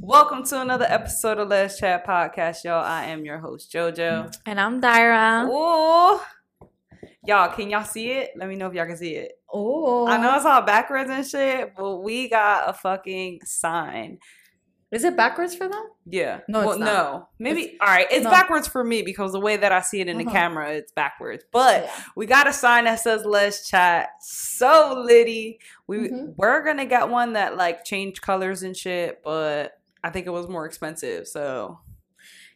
Welcome to another episode of Les Chat Podcast, y'all. I am your host, JoJo. And I'm Dayra. Oh, y'all, can y'all see it? Let me know if y'all can see it. Oh. I know it's all backwards and shit, but we got a fucking sign. Is it backwards for them? Yeah. No, well, it's not. no. Maybe. all right. It's no. backwards for me because the way that I see it in the Uh-huh. camera, it's backwards. But Yeah. we got a sign that says "Let's chat." So litty. We Mhm. we're gonna get one that like changed colors and shit, but I think it was more expensive. So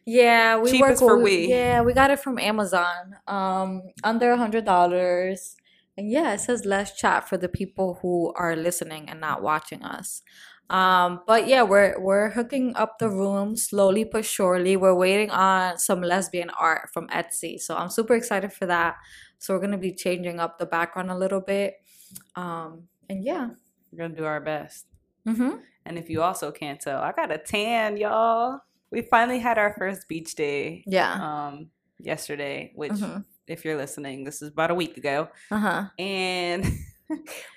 Yeah, we Cheapest work for we. Yeah, we got it from Amazon. Um, under a hundred dollars. And yeah, it says Les Chat for the people who are listening and not watching us. Um, but yeah, we're we're hooking up the room slowly but surely. We're waiting on some lesbian art from Etsy. So I'm super excited for that. So we're gonna be changing up the background a little bit. Um, and yeah. we're gonna do our best. Mm-hmm. And if you also can't tell, I got a tan, y'all. We finally had our first beach day Yeah. um yesterday, which Mhm. if you're listening, this is about a week ago. Uh-huh. And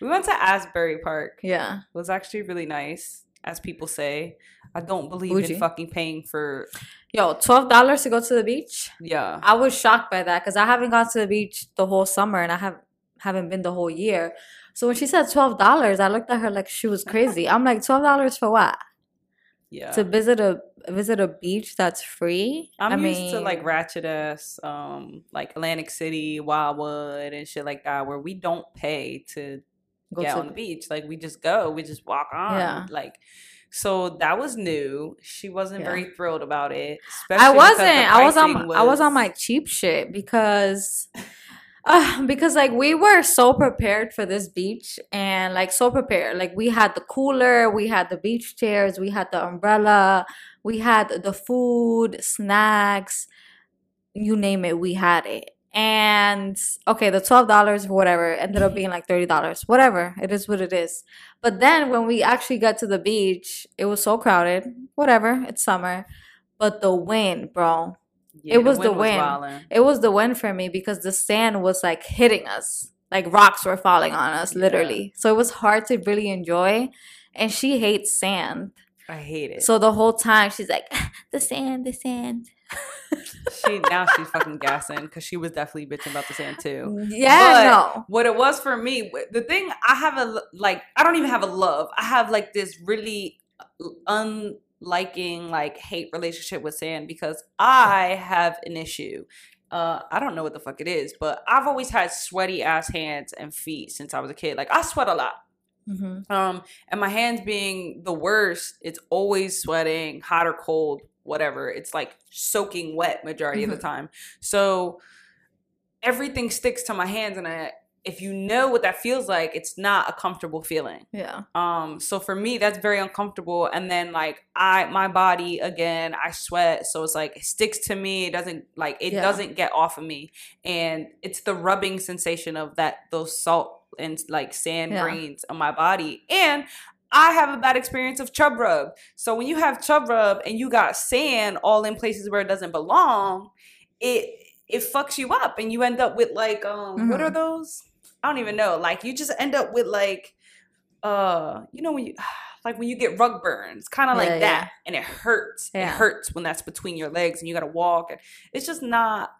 we went to Asbury Park. Yeah. It was actually really nice, as people say. I don't believe in fucking paying for Yo, twelve dollars to go to the beach. yeah. I was shocked by that because I haven't gone to the beach the whole summer and I have haven't been the whole year. So when she said twelve dollars, I looked at her like she was crazy. I'm like, twelve dollars for what? Yeah. To visit a visit a beach that's free? I'm I used to like mean, ratchet ass, um, like Atlantic City, Wildwood, and shit like that, where we don't pay to go get to on the beach. Like we just go, we just walk on. Yeah. Like so that was new. She wasn't Yeah. very thrilled about it. I wasn't. I was on. pricing I was on my cheap shit because, uh, because like we were so prepared for this beach and like so prepared. Like we had the cooler, we had the beach chairs, we had the umbrella, we had the food, snacks, you name it, we had it. And okay, the twelve dollars whatever ended up being like thirty dollars. Whatever, it is what it is. But then when we actually got to the beach, it was so crowded. Whatever, it's summer. But the wind, bro. Yeah, it was the wind. wildin'. It was the wind for me because the sand was like hitting us. Like rocks were falling on us, Yeah. literally. So it was hard to really enjoy. And she hates sand. I hate it. So the whole time she's like, the sand, the sand. she now she's fucking gassing because she was definitely bitching about the sand too. Mm, yeah, But- no. What it was for me, the thing I have a like, I don't even have a love. I have like this really uh, unliking, like hate relationship with sand because I have an issue. Uh, I don't know what the fuck it is, but I've always had sweaty ass hands and feet since I was a kid. Like I sweat a lot. Mm-hmm. Um, and my hands being the worst, it's always sweating, hot or cold, whatever. It's like soaking wet majority of the Mhm. time. So everything sticks to my hands, and I, if you know what that feels like, it's not a comfortable feeling. Yeah. Um, so for me, that's very uncomfortable. And then like I, my body again, I sweat, so it's like it sticks to me. It doesn't like it Yeah. doesn't get off of me, and it's the rubbing sensation of that those salt and like sand Yeah. grains on my body, and I have a bad experience of chub rub. So when you have chub rub and you got sand all in places where it doesn't belong, it it fucks you up, and you end up with like um what Mhm. are those? I don't even know. Like you just end up with like uh you know when you like when you get rug burns kind of Yeah, like yeah. that and it hurts it hurts when that's between your legs and you gotta walk and it's just not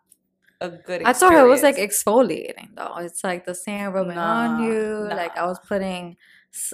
a good I thought it was like exfoliating though. It's like the sand rubbing on Nah, you. Like I was putting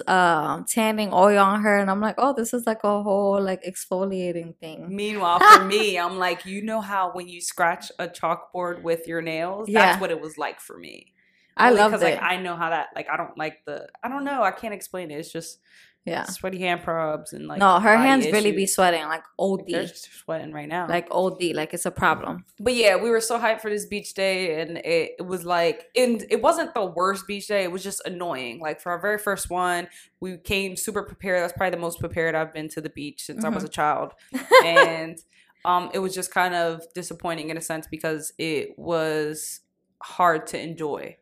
um tanning oil on her and I'm like, oh, this is like a whole like exfoliating thing. meanwhile for me i'm like you know how when you scratch a chalkboard with your nails Yeah. that's what it was like for me I because it. like i know how that like i don't like the i don't know i can't explain it it's just yeah. sweaty hand probs and like no, her hands really be sweating like OD. Like, they're just sweating right now Like OD, like it's a problem. But yeah, we were so hyped for this beach day, and it, it was like, and it wasn't the worst beach day. It was just annoying. Like for our very first one, we came super prepared. That's probably the most prepared I've been to the beach since I was a child, and um, it was just kind of disappointing in a sense because it was hard to enjoy.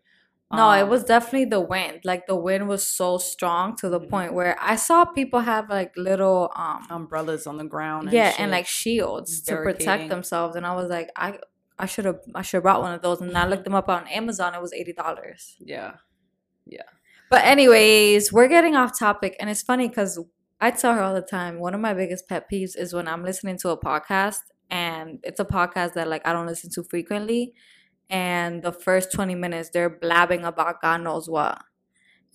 No, it Um, was definitely the wind. Like the wind was so strong to the Mhm. point where I saw people have like little um umbrellas on the ground. yeah, shit. and like shields to protect themselves. And I was like, I I should have I should have brought one of those. And I looked them up on Amazon. It was eighty dollars. Yeah, yeah, But anyways, we're getting off topic, and it's funny because I tell her all the time. One of my biggest pet peeves is when I'm listening to a podcast, and it's a podcast that like I don't listen to frequently, and the first twenty minutes they're blabbing about God knows what,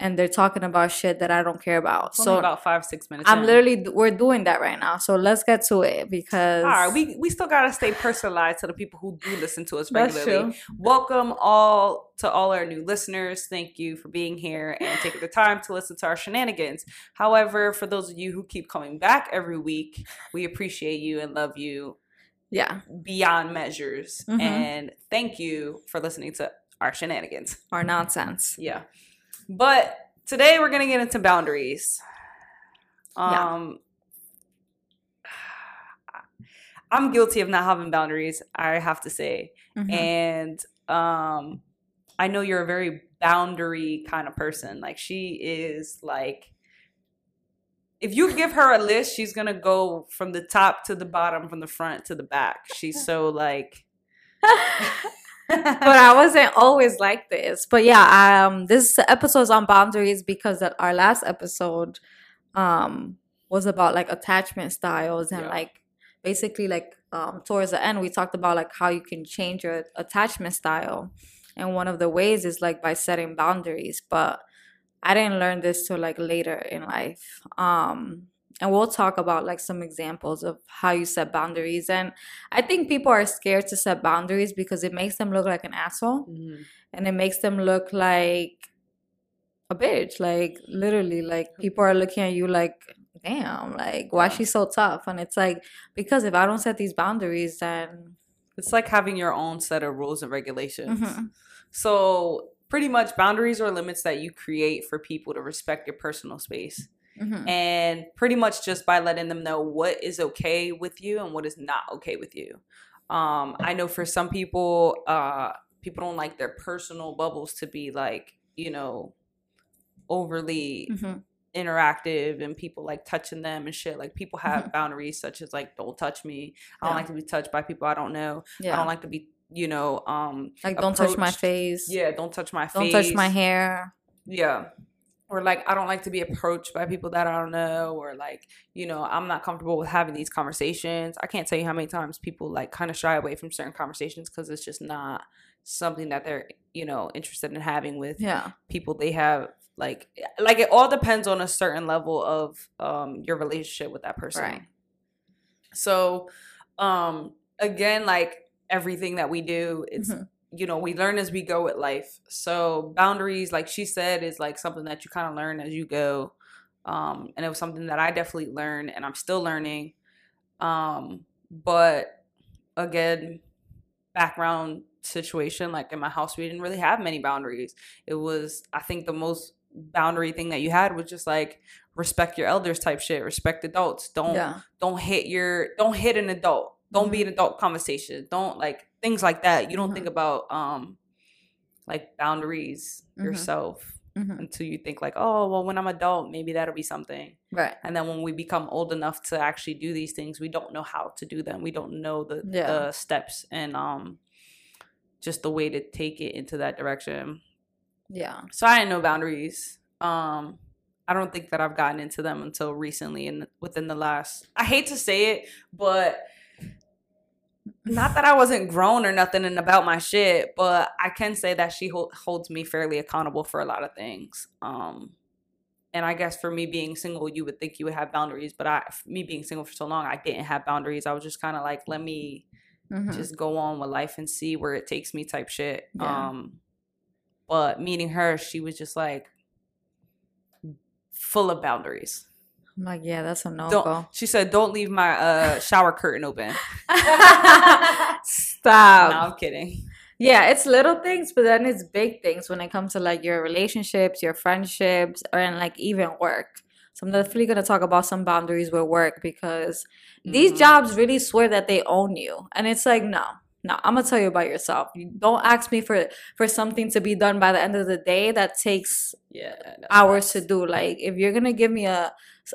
and they're talking about shit that I don't care about. It's so about five six minutes. I'm in. literally we're doing that right now. So let's get to it because All right, we we still gotta stay personalized to the people who do listen to us regularly. Welcome all to all our new listeners. Thank you for being here and taking the time to listen to our shenanigans. However, for those of you who keep coming back every week, we appreciate you and love you yeah, beyond measures. Mhm. And thank you for listening to our shenanigans. our nonsense. Yeah. But today we're gonna get into boundaries. Yeah. Um I'm guilty of not having boundaries, I have to say. Mhm. And um I know you're a very boundary kind of person. Like she is like if you give her a list, she's gonna go from the top to the bottom, from the front to the back. She's so like but I wasn't always like this. But yeah, um, this episode's on boundaries because that our last episode, um, was about like attachment styles and Yeah. like basically like um towards the end we talked about like how you can change your attachment style, and one of the ways is like by setting boundaries. But I didn't learn this till like later in life. Um, and we'll talk about like some examples of how you set boundaries and I think people are scared to set boundaries because it makes them look like an asshole Mhm. and it makes them look like a bitch. Like literally, like people are looking at you like, damn, like why Yeah. she so tough? And it's like because if I don't set these boundaries, then it's like having your own set of rules and regulations. Mhm. So pretty much boundaries or limits that you create for people to respect your personal space. Mhm. And pretty much just by letting them know what is okay with you and what is not okay with you. Um, I know for some people, uh, people don't like their personal bubbles to be like, you know, overly Mhm. interactive and people like touching them and shit. Like people have boundaries such as like don't touch me. I don't Yeah. like to be touched by people I don't know. Yeah. I don't like to be, you know, um like don't touch my face. Yeah, don't touch my don't face. touch my hair. Yeah. Or like I don't like to be approached by people that I don't know or like, you know, I'm not comfortable with having these conversations. I can't tell you how many times people like kind of shy away from certain conversations cuz it's just not something that they're, you know, interested in having with Yeah, people they have like like it all depends on a certain level of um your relationship with that person. Right. So um again like everything that we do it's Mhm. you know we learn as we go with life. So boundaries like she said is like something that you kind of learn as you go. Um and it was something that I definitely learned and I'm still learning. Um but again background situation like in my house we didn't really have many boundaries it was i think the most boundary thing that you had was just like respect your elders type shit respect adults don't yeah, don't hit your don't hit an adult don't be an adult conversation. Don't like things like that. You don't think about um like boundaries Mhm. yourself Mhm. until you think like oh well when i'm adult maybe that'll be something. Right. and then when we become old enough to actually do these things we don't know how to do them. We don't know the, Yeah. the steps and um just the way to take it into that direction. Yeah, so i had no boundaries. Um i don't think that i've gotten into them until recently and within the last i hate to say it but not that i wasn't grown or nothing and about my shit but i can say that she hol- holds me fairly accountable for a lot of things um and I guess for me being single, you would think you would have boundaries, but I, me being single for so long, I didn't have boundaries. I was just kind of like, let me Mhm. just go on with life and see where it takes me, type shit. Yeah. Um, but meeting her, she was just like full of boundaries. I'm like, yeah, that's a no go. She said, "Don't leave my uh, shower curtain open." Stop. no, I'm kidding. Yeah, it's little things, but then it's big things when it comes to like your relationships, your friendships, or and like even work. So I'm definitely gonna talk about some boundaries with work because these Mhm. jobs really swear that they own you, and it's like no, no. I'm gonna tell you about yourself. You don't ask me for for something to be done by the end of the day that takes Yeah, hours to do. Like if you're gonna give me a,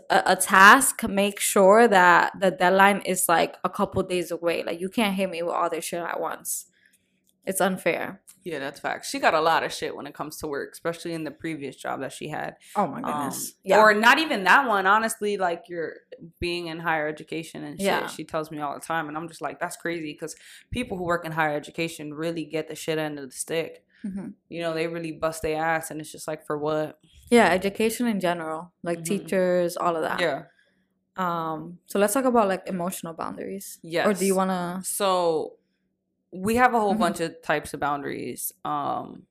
a a task, make sure that the deadline is like a couple days away. Like you can't hit me with all this shit at once. It's unfair. Yeah, that's fact. She got a lot of shit when it comes to work, especially in the previous job that she had. Oh my Um, goodness. yeah. Or not even that one. Honestly, like you're being in higher education and shit. Yeah. She tells me all the time, and I'm just like, that's crazy because people who work in higher education really get the shit end of the stick. Mhm. You know, they really bust their ass, and it's just like, for what? Yeah, education in general, like Mhm. teachers, all of that. Yeah. Um. So let's talk about like emotional boundaries. Yes. Or do you want to? So we have a whole Mhm. bunch of types of boundaries. Um,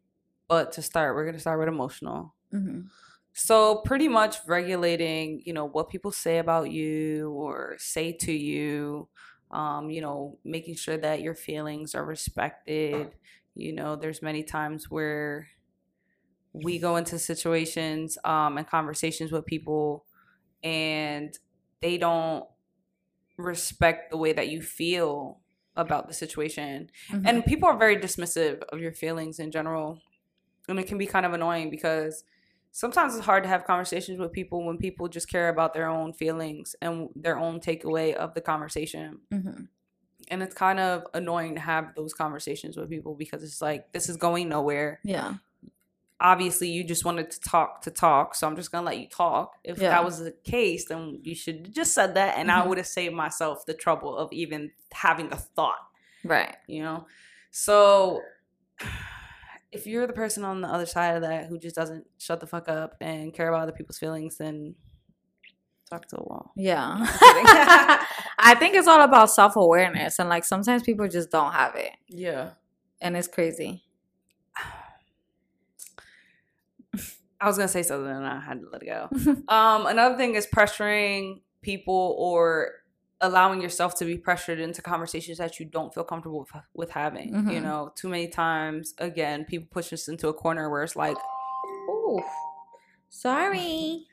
but to start, we're gonna start with emotional. hmm So pretty much regulating, you know, what people say about you or say to you. Um, you know, making sure that your feelings are respected. You know, there's many times where we go into situations um and conversations with people and they don't respect the way that you feel about the situation Mm-hmm. and people are very dismissive of your feelings in general and it can be kind of annoying because sometimes it's hard to have conversations with people when people just care about their own feelings and their own takeaway of the conversation hmm and it's kind of annoying to have those conversations with people because it's like this is going nowhere Yeah. Obviously you just wanted to talk to talk so i'm just gonna let you talk if Yeah. that was the case then you should just said that and i Mhm. would have saved myself the trouble of even having a thought Right. you know so if you're the person on the other side of that who just doesn't shut the fuck up and care about other people's feelings then talk to a wall Yeah. I think it's all about self awareness, and like sometimes people just don't have it, yeah and it's crazy. I was gonna say something and i had to let it go Um, another thing is pressuring people or allowing yourself to be pressured into conversations that you don't feel comfortable with, with having. You Mhm. know, too many times, again, people push us into a corner where it's like, oh, Sorry.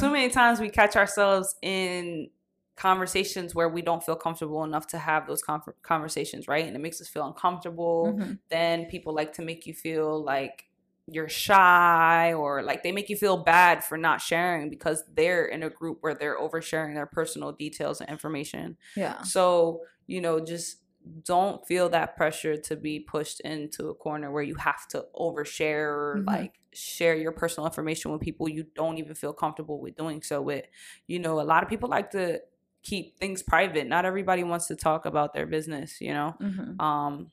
too many times we catch ourselves in conversations where we don't feel comfortable enough to have those con- conversations, right? And it makes us feel uncomfortable. Mhm. Then people like to make you feel like you're shy or like they make you feel bad for not sharing because they're in a group where they're oversharing their personal details and information. Yeah. So, you know, just don't feel that pressure to be pushed into a corner where you have to overshare or Mhm. like share your personal information with people you don't even feel comfortable with doing so with. You know, a lot of people like to keep things private. Not everybody wants to talk about their business, you know? hmm Um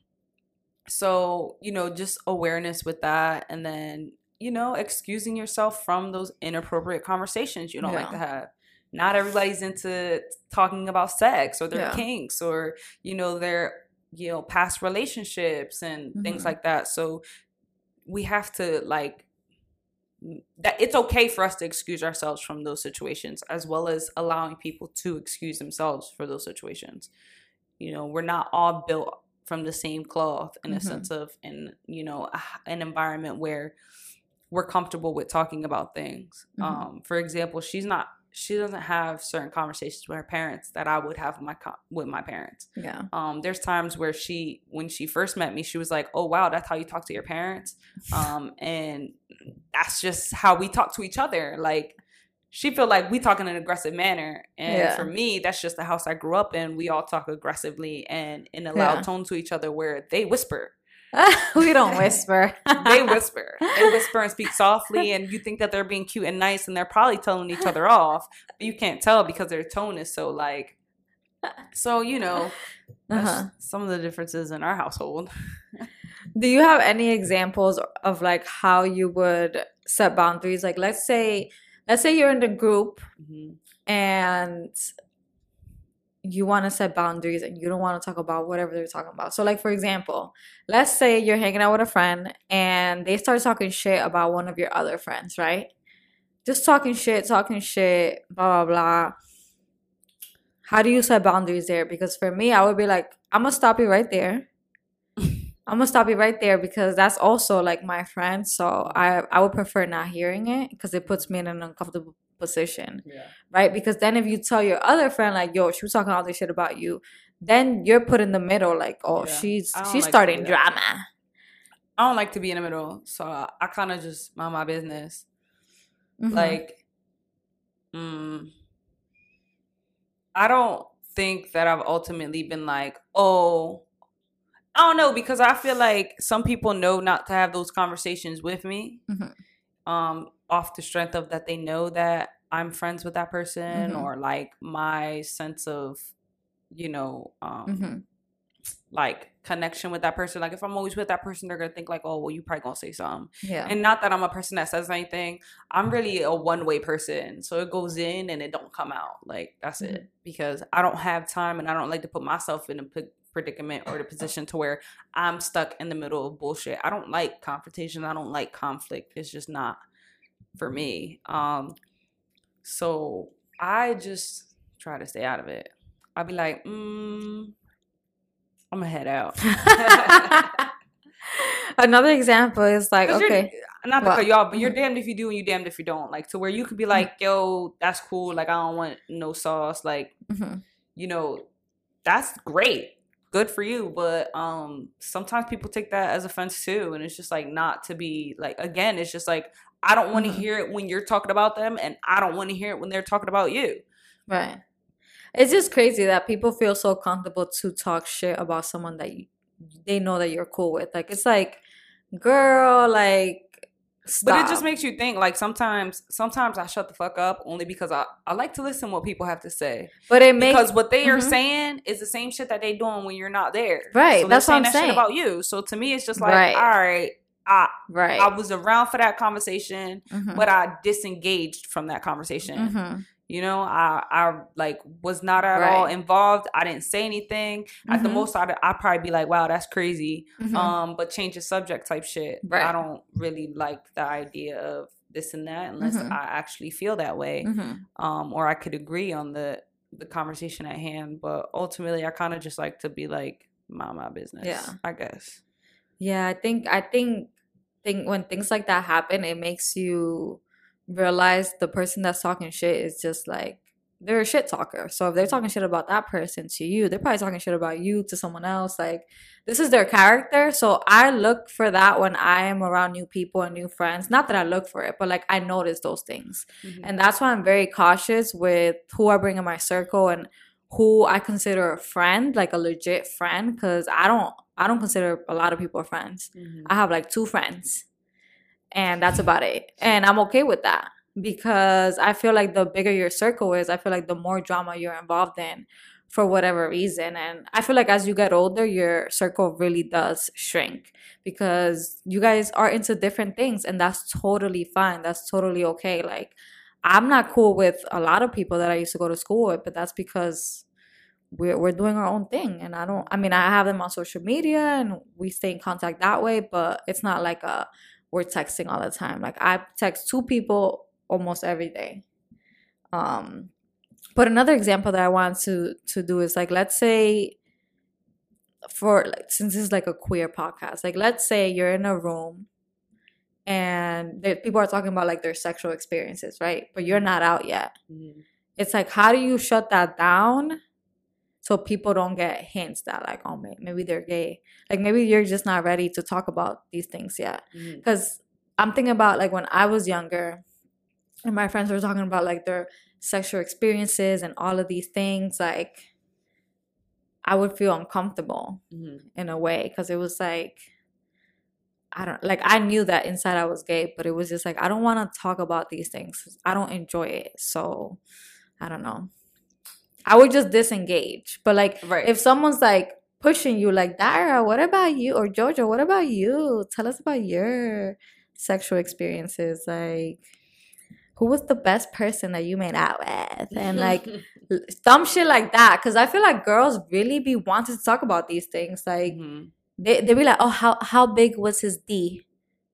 so, you know, just awareness with that and then, you know, excusing yourself from those inappropriate conversations you don't like to have. Not everybody's into talking about sex or their Yeah. kinks or, you know, their, you know, past relationships and things Mhm. like that. So we have to like that it's okay for us to excuse ourselves from those situations as well as allowing people to excuse themselves for those situations you know we're not all built from the same cloth in a Mhm. sense of in you know a- an environment where we're comfortable with talking about things Mhm. um for example she's not she doesn't have certain conversations with her parents that i would have with my co- with my parents Yeah. um, there's times where she, when she first met me, she was like, "Oh wow, that's how you talk to your parents," um, and that's just how we talk to each other. Like she feel like we talk in an aggressive manner, and Yeah. for me, that's just the house I grew up in. We all talk aggressively and in a loud Yeah. tone to each other, where they whisper. we don't whisper. They whisper. they whisper and speak softly, and you think that they're being cute and nice, and they're probably telling each other off, but you can't tell because their tone is so like. So you know, that's Uh-huh. some of the differences in our household. Do you have any examples of like how you would set boundaries? Like let's say let's say you're in the group Mhm. and you want to set boundaries and you don't want to talk about whatever they're talking about. So like for example, let's say you're hanging out with a friend and they start talking shit about one of your other friends, right? Just talking shit, talking shit, blah blah blah. How do you set boundaries there? Because for me, I would be like, I'm gonna stop you right there. I'm gonna stop you right there because that's also like my friend. So I I would prefer not hearing it because it puts me in an uncomfortable position, Yeah. right? Because then if you tell your other friend like, "Yo, she was talking all this shit about you," then you're put in the middle, like, "Oh, Yeah. she's she's like starting drama." I don't like to be in the middle, so I kind of just mind my business. Mhm. Like, mm, I don't think that I've ultimately been like, oh, I don't know because I feel like some people know not to have those conversations with me, Mhm. um, off the strength of that they know that I'm friends with that person Mhm. or like my sense of, you know, um, Mhm. like connection with that person. Like if I'm always with that person, they're gonna think like, oh, well, you probably gonna say something. Yeah. And not that I'm a person that says anything. I'm really a one way person. So it goes in and it don't come out. Like that's it. Because I don't have time and I don't like to put myself in a predicament or the position to where I'm stuck in the middle of bullshit. I don't like confrontation. I don't like conflict. It's just not for me. Um so I just try to stay out of it. I'll be like, mm, I'm gonna head out. Another example is like, okay, not to Well, cut you off, but you're mhm. damned if you do and you're damned if you don't. Like to where you could be like, yo, that's cool. Like I don't want no sauce. Like mhm, you know, that's great. Good for you. But um sometimes people take that as offense too. And it's just like not to be like again, it's just like I don't want to Mhm. hear it when you're talking about them and I don't want to hear it when they're talking about you. right. It's just crazy that people feel so comfortable to talk shit about someone that you, they know that you're cool with. Like it's like, girl, like. Stop. But it just makes you think like sometimes sometimes I shut the fuck up only because I, I like to listen what people have to say. But it makes because what they are Mhm. saying is the same shit that they doing when you're not there. Right, So that's what I'm that shit saying. about you. So to me, it's just like, Right. all right, I right. I was around for that conversation, Mhm, but I disengaged from that conversation. mhm, You know, I I like was not at all involved. I didn't say anything. At the Mhm. most, I'd, I'd probably be like, wow, that's crazy. mhm. Um, but change the subject type shit. Right. I don't really like the idea of this and that unless Mhm. I actually feel that way Mhm. um, or I could agree on the the conversation at hand. But ultimately, I kind of just like to be like, mind my business. Yeah. I guess. Yeah, I think I think think when things like that happen, it makes you realize the person that's talking shit is just like they're a shit talker. So if they're talking shit about that person to you, they're probably talking shit about you to someone else. Like this is their character. So I look for that when I am around new people and new friends. Not that I look for it, but like I notice those things. And that's why I'm very cautious with who I bring in my circle and who I consider a friend, like a legit friend, because I don't I don't consider a lot of people friends. Mhm. I have like two friends. And that's about it. And I'm okay with that because I feel like the bigger your circle is, I feel like the more drama you're involved in for whatever reason. And I feel like as you get older, your circle really does shrink because you guys are into different things and that's totally fine. That's totally okay. Like, I'm not cool with a lot of people that I used to go to school with, but that's because we're, we're doing our own thing. And I don't, I mean, I have them on social media and we stay in contact that way, but it's not like a, we're texting all the time. Like, I text two people almost every day. Um, but another example that I want to to do is like, let's say, for like, since this is like a queer podcast, like let's say you're in a room and people are talking about like their sexual experiences, right? But you're not out yet. Mhm. It's like, how do you shut that down so people don't get hints that like, oh, maybe they're gay? Like maybe you're just not ready to talk about these things yet because I'm thinking about like when I was younger and my friends were talking about like their sexual experiences and all of these things, like I would feel uncomfortable Mhm. in a way because it was like, I don't like, I knew that inside I was gay, but it was just like, I don't want to talk about these things. I don't enjoy it. So I don't know. I would just disengage. But like, Right. if someone's like pushing you, like Dayra, what about you? Or Jojo, what about you? Tell us about your sexual experiences. Like, who was the best person that you made out with? And like, dumb shit like that. Cause I feel like girls really be wanting to talk about these things. Like, Mhm. they, they be like, oh, how, how big was his D?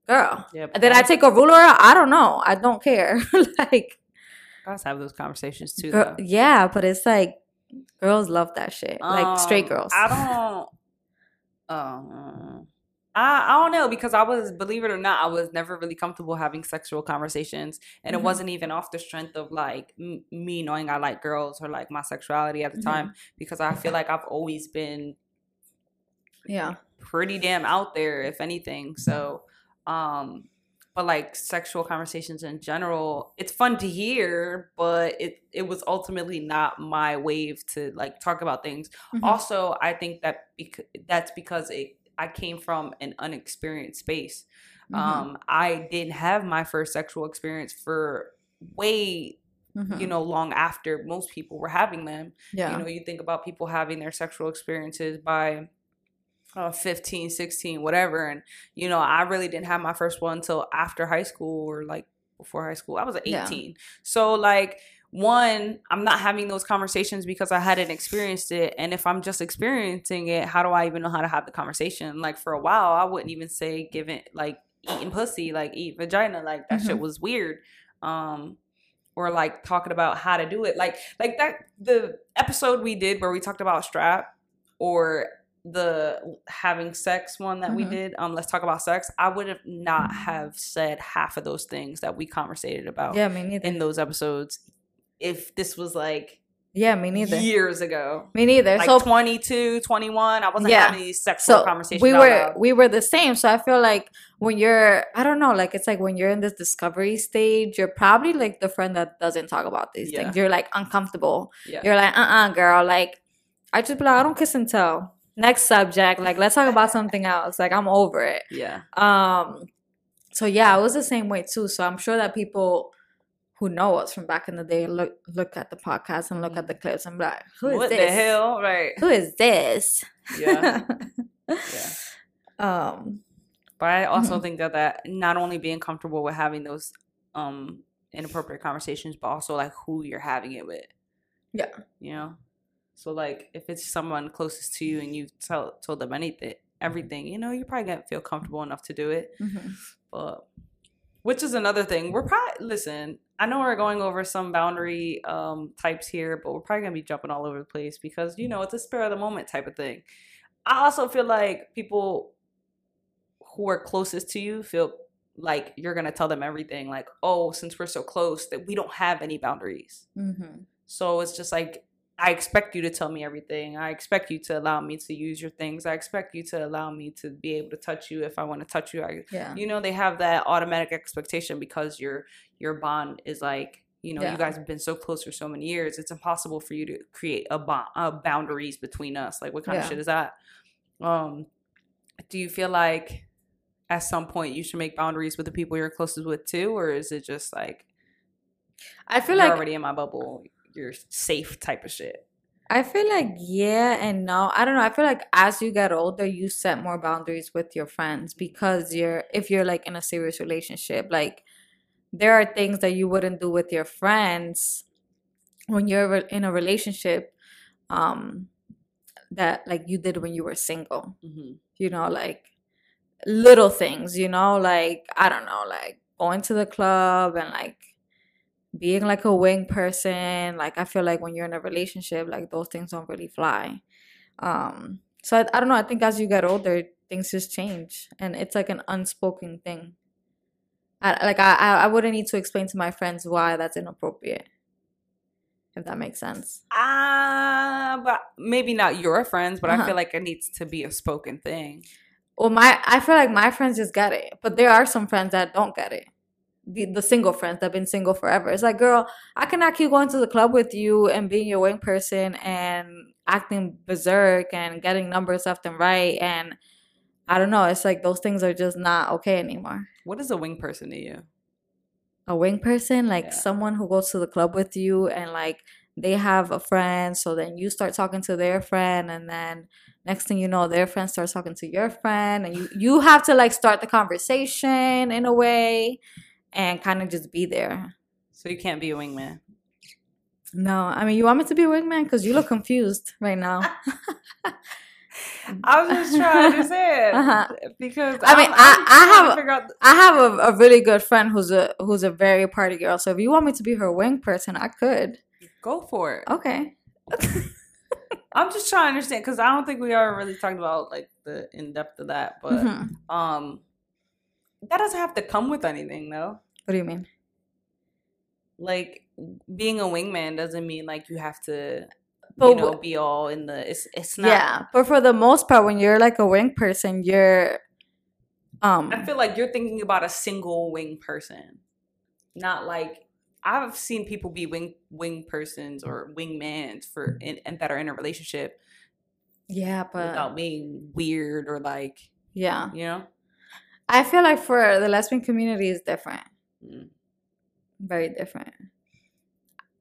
Girl. Yeah, but Did I take a ruler? I don't know. I don't care. like, Guys have those conversations too. girl, yeah, but it's like, girls love that shit. like, straight Um, girls. I don't. Uh, I I don't know because I was, believe it or not, I was never really comfortable having sexual conversations, and Mhm. it wasn't even off the strength of like m- me knowing I like girls or like my sexuality at the Mhm. time because I feel like I've always been yeah. pretty damn out there, if anything. So, um, but like sexual conversations in general, it's fun to hear, but it it was ultimately not my wave to like talk about things. Mhm. Also, I think that bec- that's because it I came from an unexperienced space. Mhm. Um, I didn't have my first sexual experience for way Mhm. you know long after most people were having them yeah. you know you think about people having their sexual experiences by uh, 15 16 whatever and you know i really didn't have my first one until after high school or like before high school i was 18 Yeah. so like one i'm not having those conversations because i hadn't experienced it and if i'm just experiencing it how do i even know how to have the conversation like for a while i wouldn't even say giving like eating pussy like eat vagina like that shit Mhm. was weird um or like talking about how to do it like like that the episode we did where we talked about strap or the having sex one that we Mhm. did um let's talk about sex i would have not have said half of those things that we conversated about yeah, me neither. in those episodes if this was like yeah, me neither. years ago Me neither. like so 22 21 i wasn't Yeah. having these sexual so conversations we were we were the same so i feel like when you're i don't know like it's like when you're in this discovery stage you're probably like the friend that doesn't talk about these Yeah. things you're like uncomfortable yeah you're like uh-uh girl like i just be like i don't kiss and tell next subject like let's talk about something else. Like i'm over it. Yeah. Um so yeah i was the same way too. So i'm sure that people who know us from back in the day look look at the podcast and look at the clips and be like who is what this? the hell? Right. Who is this? Yeah. Yeah um But I also Mhm. think that that not only being comfortable with having those um inappropriate conversations, but also like who you're having it with. Yeah. You know? So like if it's someone closest to you and you tell told them anything everything, you know, you're probably gonna feel comfortable enough to do it. mhm. But which is another thing. We're probably listen, I know we're going over some boundary um types here, but we're probably gonna be jumping all over the place because you know it's a spur of the moment type of thing. I also feel like people who are closest to you feel like you're gonna tell them everything, like, oh, since we're so close, that we don't have any boundaries. Mhm. So it's just like I expect you to tell me everything. I expect you to allow me to use your things. I expect you to allow me to be able to touch you if I want to touch you. I, yeah you know, they have that automatic expectation because your your bond is like, you know, Yeah. you guys have been so close for so many years. It's impossible for you to create a bond, uh, boundaries between us. Like, what kind of shit is that? Um, do you feel like at some point you should make boundaries with the people you're closest with too, or is it just like i feel you're like already in my bubble, you're safe type of shit? I feel like yeah and no. I don't know. I feel like as you get older, you set more boundaries with your friends because you're if you're like in a serious relationship, like there are things that you wouldn't do with your friends when you're in a relationship um that like you did when you were single. Mm-hmm. You know, like little things, you know, like I don't know, like going to the club and like being like a wing person like i feel like when you're in a relationship like those things don't really fly um so i, I don't know i think as you get older things just change and it's like an unspoken thing I, like I, I I wouldn't need to explain to my friends why that's inappropriate if that makes sense Ah, but maybe not your friends, but I Uh-huh. feel like it needs to be a spoken thing. well my i feel like my friends just get it but there are some friends that don't get it the, the single friends that have been single forever. It's like girl i cannot keep going to the club with you and being your wing person and acting berserk and getting numbers left and right and i don't know. It's like those things are just not okay anymore. What is a wing person to you? a wing person? Like Yeah. someone who goes to the club with you and like they have a friend so then you start talking to their friend and then next thing you know their friend starts talking to your friend and you you have to like start the conversation in a way and kind of just be there So you can't be a wingman. no i mean you want me to be a wingman because you look confused right now I was just trying to understand Uh-huh. because I mean, I'm- I- I'm I trying have- out i have a, a really good friend who's a who's a very party girl so if you want me to be her wing person i could go for it. okay I'm just trying to understand because I don't think we are really talking about like the in depth of that, but Mhm. um, that doesn't have to come with anything though. what do you mean Like being a wingman doesn't mean like you have to, But you know, be all in the. It's it's not. Yeah, but for the most part, when you're like a wing person, you're Um, I feel like you're thinking about a single wing person, not like I've seen people be wing wing persons or wingmans for in, and that are in a relationship yeah, but without being weird or like yeah, you know. I feel like for the lesbian community is different, Mm. very different.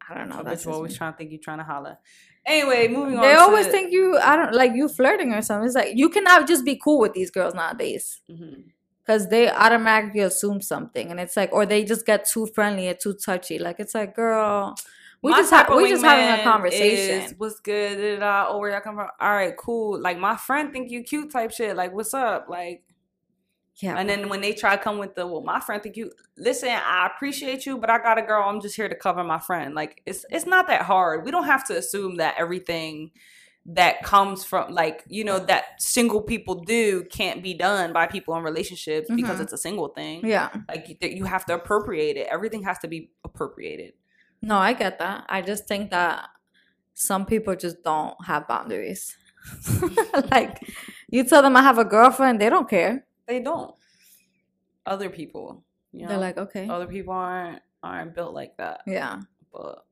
I don't know. Some That's always me. trying to think you're trying to holler. Anyway, moving on. They to- always think you. I don't like you flirting or something. It's like you cannot just be cool with these girls nowadays because they automatically assume something, and it's like, or they just get too friendly or too touchy. Like it's like, girl, we My just ha- we just having a conversation. Is, what's good? Da, da, da, oh, where y'all come from? All right, cool. Like my friend think you cute type shit. Like what's up? Like yeah, and then when they try to come with the well, my friend think you listen. I appreciate you, but I got a girl. I'm just here to cover my friend. Like it's it's not that hard. We don't have to assume that everything that comes from like you know that single people do can't be done by people in relationships because Mhm. it's a single thing. yeah. Like you, you have to appropriate it. Everything has to be appropriated. No, I get that. I just think that some people just don't have boundaries. like you tell them I have a girlfriend, they don't care. They don't. Other people, you know, They're like, okay, other people aren't aren't built like that. yeah, But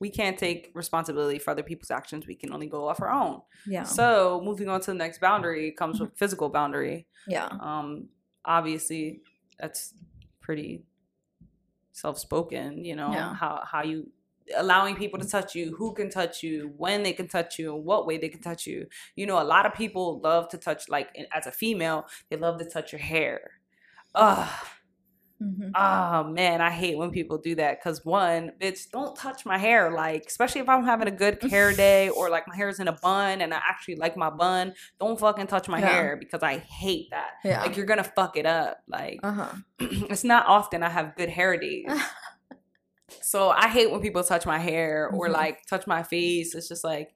we can't take responsibility for other people's actions. We can only go off our own. yeah, So moving on to the next boundary comes with physical boundary. yeah, Um, obviously, that's pretty self spoken. You know Yeah. how how you allowing people to touch you, who can touch you, when they can touch you, and what way they can touch you. You know, a lot of people love to touch. Like as a female, they love to touch your hair. Ugh. hmm Oh man, I hate when people do that because one, bitch, don't touch my hair. Like, especially if I'm having a good hair day or like my hair's in a bun and I actually like my bun, don't fucking touch my Yeah. hair because I hate that. yeah. Like, you're gonna fuck it up. Like, uh huh. it's not often I have good hair days. So I hate when people touch my hair or Mhm. like touch my face. It's just like,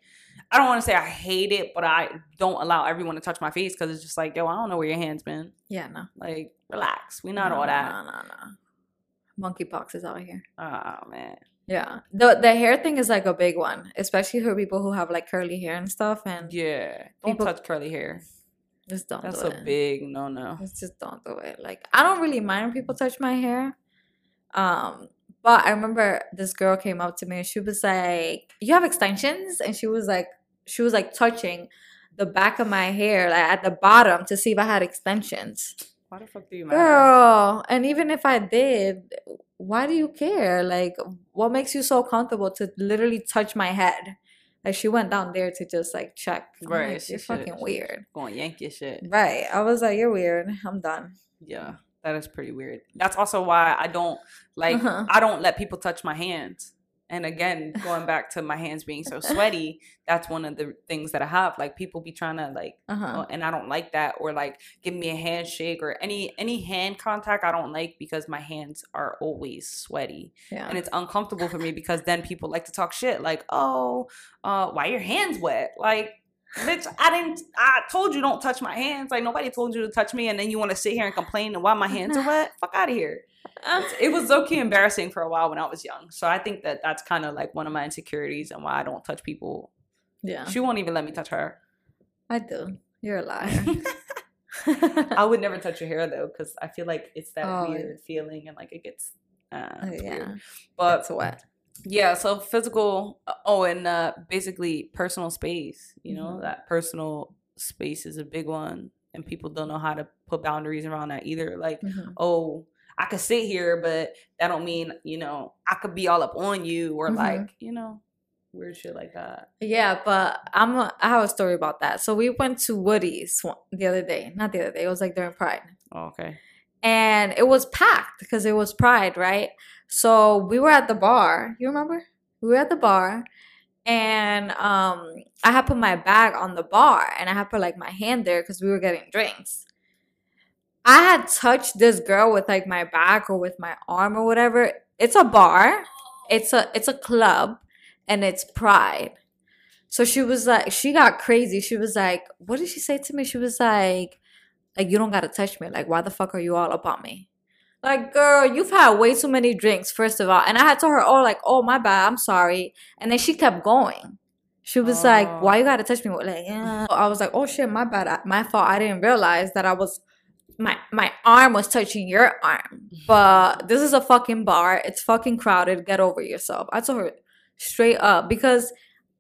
I don't want to say I hate it, but I don't allow everyone to touch my face because it's just like, yo, I don't know where your hand's been. Yeah, no, Like, relax. We not no, all that. No, no, no. Monkeypox is out here. Oh man. Yeah, the the hair thing is like a big one, especially for people who have like curly hair and stuff, and Yeah, don't People- touch curly hair. just don't That's do a it. big no no. Just don't do it. Like I don't really mind when people touch my hair. Um, but I remember this girl came up to me and she was like, "You have extensions?" And she was like, she was like touching the back of my hair, like at the bottom, to see if I had extensions. Why the fuck do you matter? Girl, and even if I did, why do you care? Like, what makes you so comfortable to literally touch my head? Like, she went down there to just like check. Right, like, you're fucking weird. Going Yankee shit. Right. I was like, you're weird. I'm done. Yeah, that is pretty weird. That's also why I don't like. Uh-huh. I don't let people touch my hands. And again, going back to my hands being so sweaty, that's one of the things that I have. Like people be trying to like, Uh huh. oh, and I don't like that, or like give me a handshake or any any hand contact. I don't like because my hands are always sweaty. Yeah. and it's uncomfortable for me because then people like to talk shit like oh uh why your hands wet like bitch i didn't i told you don't touch my hands like nobody told you to touch me and then you want to sit here and complain and why my hands are wet fuck out of here it was low-key embarrassing for a while when i was young so i think that that's kind of like one of my insecurities and why i don't touch people yeah. she won't even let me touch her I do. You're a liar. i would never touch your hair though because i feel like it's that Oh, weird feeling and like it gets uh, Oh, it's yeah. weird. but That's wet. Yeah, so physical oh and uh basically personal space, you know, Mhm. that personal space is a big one and people don't know how to put boundaries around that either. Like, Mhm. oh, I could sit here, but that don't mean, you know, I could be all up on you or Mhm. like, you know, weird shit like that. Yeah, but I'm a, I have a story about that. So we went to Woody's the other day. Not the other day. It was like during Pride. Oh, okay. and it was packed because it was Pride, right? So we were at the bar. You remember? We were at the bar, and um, I had put my bag on the bar, and I had put like my hand there because we were getting drinks. I had touched this girl with like my back or with my arm or whatever. It's a bar. It's a it's a club, and it's Pride. So she was like, she got crazy. She was like, what did she say to me? She was like, like you don't gotta touch me. Like why the fuck are you all up on me? Like girl, you've had way too many drinks. First of all, and I had told her, oh, like oh my bad, I'm sorry. And then she kept going. She was Oh. like, why you gotta touch me? Like yeah. I was like, oh shit, my bad, I- my fault. I didn't realize that I was my my arm was touching your arm, but this is a fucking bar. It's fucking crowded. Get over yourself. I told her straight up because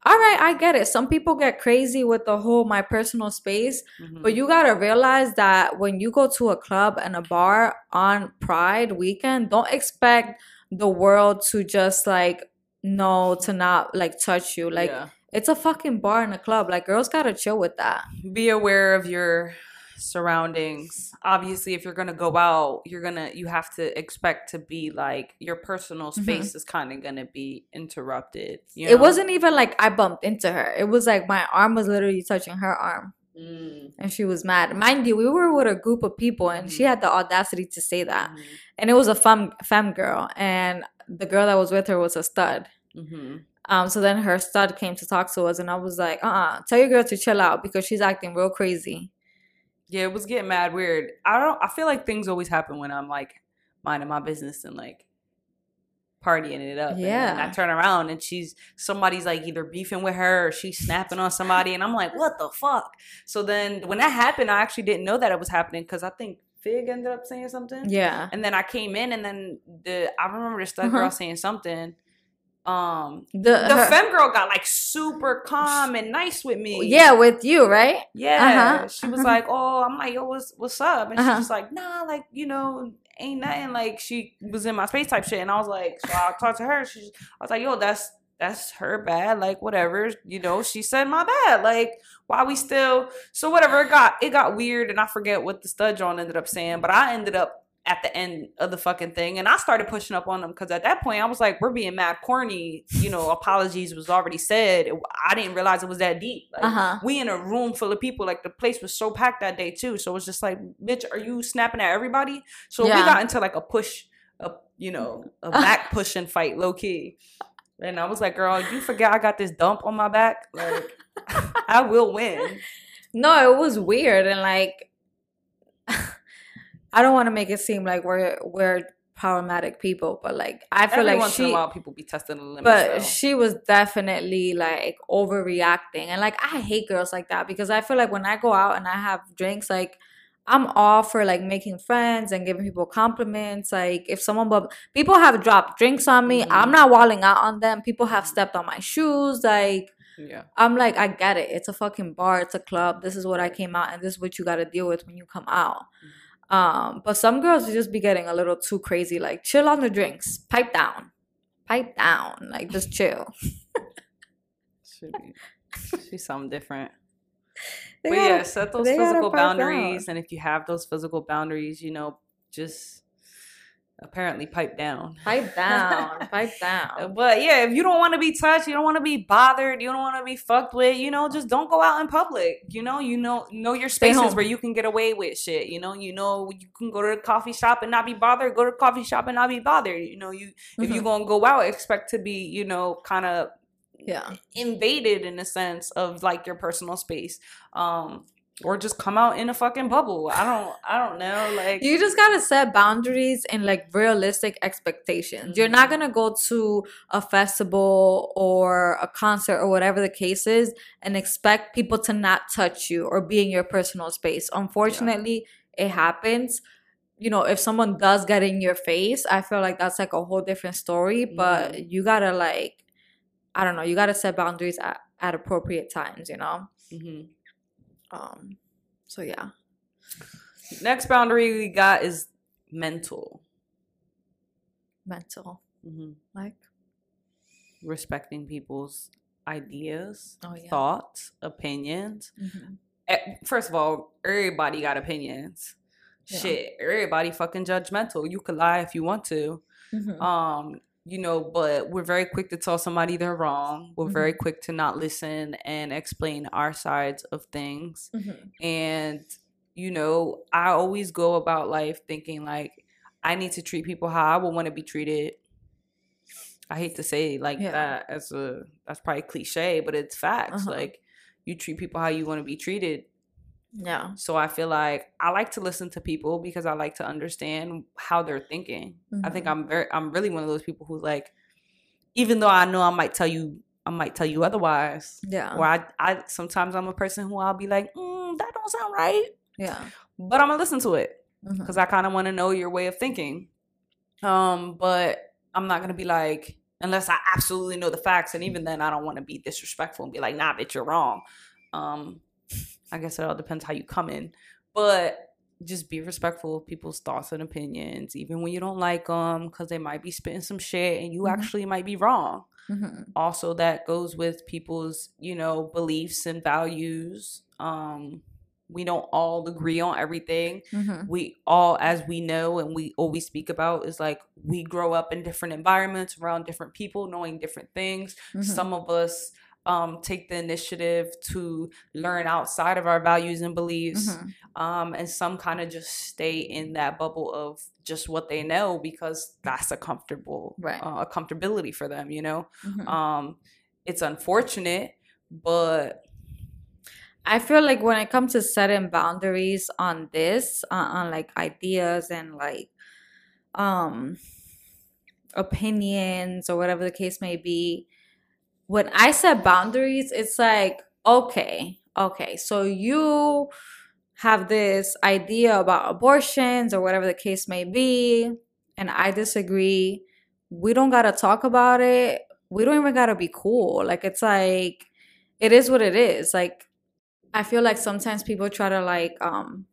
all right, I get it. Some people get crazy with the whole my personal space, Mhm. but you gotta realize that when you go to a club and a bar on Pride weekend, don't expect the world to just like know to not like touch you. Like Yeah. it's a fucking bar and a club. Like girls gotta chill with that. be aware of your surroundings obviously if you're gonna go out you're gonna you have to expect to be like your personal space is kind of gonna be interrupted you Mm-hmm. It wasn't even like I bumped into her. It was like my arm was literally touching her arm. Mm, And she was mad. Mind you, we were with a group of people and she Mhm. had the audacity to say that. mhm, And it was a femme femme girl. And the girl that was with her was a stud. mhm. Um, so then her stud came to talk to us, and I was like, uh uh tell your girl to chill out because she's acting real crazy. Yeah it was getting mad weird i don't i feel like things always happen when i'm like minding my business and like partying it up and Yeah. i turn around and she's somebody's like either beefing with her or she's snapping on somebody and i'm like what the fuck so then when that happened i actually didn't know that it was happening because i think fig ended up saying something Yeah. and then i came in and then the i remember this stud Uh-huh. girl saying something um The, the her- femme girl got like super calm and nice with me yeah, with you, right? yeah, Uh-huh, she was uh-huh. like, "Oh, I'm like, yo, what's what's up?" And Uh-huh. she's like, "Nah, like you know, ain't nothing." Like she was in my space type shit, and I was like, so I talked to her. She's, I was like, "Yo, that's that's her bad. Like whatever, you know." She said my bad. Like why we still so whatever. It got it got weird, and I forget what the stud John ended up saying, but I ended up at the end of the fucking thing and I started pushing up on them because at that point I was like we're being mad corny you know apologies was already said. I didn't realize it was that deep. Like, Uh huh. we in a room full of people like the place was so packed that day too so it's just like bitch are you snapping at everybody? So we got into like a push a you know a back pushing fight low key and i was like girl you forget i got this dump on my back. Like i will win. No, it was weird and like I don't want to make it seem like we're we're problematic people, but like I feel every like once in a she while people be testing the limits but though. she was definitely like overreacting and like I hate girls like that because I feel like when I go out and I have drinks like I'm all for like making friends and giving people compliments. Like if someone but people have dropped drinks on me, Mhm. I'm not walling out on them. People have stepped on my shoes. Like yeah I'm like, I get it. It's a fucking bar. It's a club. This is what I came out, and this is what you got to deal with when you come out. Um, but some girls will just be getting a little too crazy. Like, chill on the drinks. Pipe down. Pipe down. Like, just chill. She be- she's something different They but gotta- yeah set those physical pipe down. boundaries and if you have those physical boundaries you know just apparently pipe down Pipe down. Pipe down. But yeah, if you don't want to be touched, you don't want to be bothered, you don't want to be fucked with, you know, just don't go out in public. You know, you know, know your spaces where you can get away with shit. You know, you know, you can go to the coffee shop and not be bothered. Go to coffee shop and not be bothered. You know, you if you Mhm. gonna go out, expect to be, you know, kind of Yeah. invaded in a sense of like your personal space. Um, or just come out in a fucking bubble. I don't, I don't know. Like, You just gotta set boundaries and like realistic expectations. You're Mm-hmm. not gonna go to a festival or a concert or whatever the case is and expect people to not touch you or be in your personal space. Unfortunately, it happens. You know, if someone does get in your face, I feel like that's like a whole different story. But Mhm. you gotta like, I don't know, you gotta set boundaries at, at appropriate times. You know. mhm. Um. So yeah. next boundary we got is mental. Mental. hmm Like. respecting people's ideas, Oh yeah. thoughts, opinions. Mhm. Eh, First of all, everybody got opinions. Yeah. Shit, everybody fucking judgmental. You could lie if you want to. Mhm. Um, you know, but we're very quick to tell somebody they're wrong. We're very Mhm. quick to not listen and explain our sides of things. Mhm. And you know, I always go about life thinking like I need to treat people how I would want to be treated. I hate to say like Yeah. that as a that's probably cliche, but it's facts. Uh-huh. Like you treat people how you want to be treated. Yeah. So I feel like I like to listen to people because I like to understand how they're thinking. I think Mhm. I'm very I'm really one of those people who like even though I know I might tell you I might tell you otherwise. Yeah. Or I I sometimes I'm a person who I'll be like, mm, that don't sound right Yeah. but I'm gonna listen to it. Because I kind of want to know your way of thinking. Um, but I'm not gonna be like unless I absolutely know the facts, and even then, I don't want to be disrespectful and be like, "Nah, bitch, you're wrong." Um, I guess it all depends how you come in, but just be respectful of people's thoughts and opinions, even when you don't like them, because they might be spitting some shit and you Mhm. actually might be wrong. Mhm. Also, that goes with people's, you know, beliefs and values. Um, we don't all agree on everything Mhm. we all as we know and we always speak about is like we grow up in different environments around different people knowing different things Mhm. some of us um, take the initiative to learn outside of our values and beliefs Mhm. um, and some kind of just stay in that bubble of just what they know because that's a comfortable Right. uh, a comfortability for them you know Mhm. um, it's unfortunate but I feel like when it comes to setting boundaries on this, uh, on like ideas and like um opinions or whatever the case may be, when I set boundaries, it's like, okay, okay, so you have this idea about abortions or whatever the case may be, and I disagree. We don't got to talk about it. We don't even got to be cool. Like, it's like, it is what it is. Like, I feel like sometimes people try to like um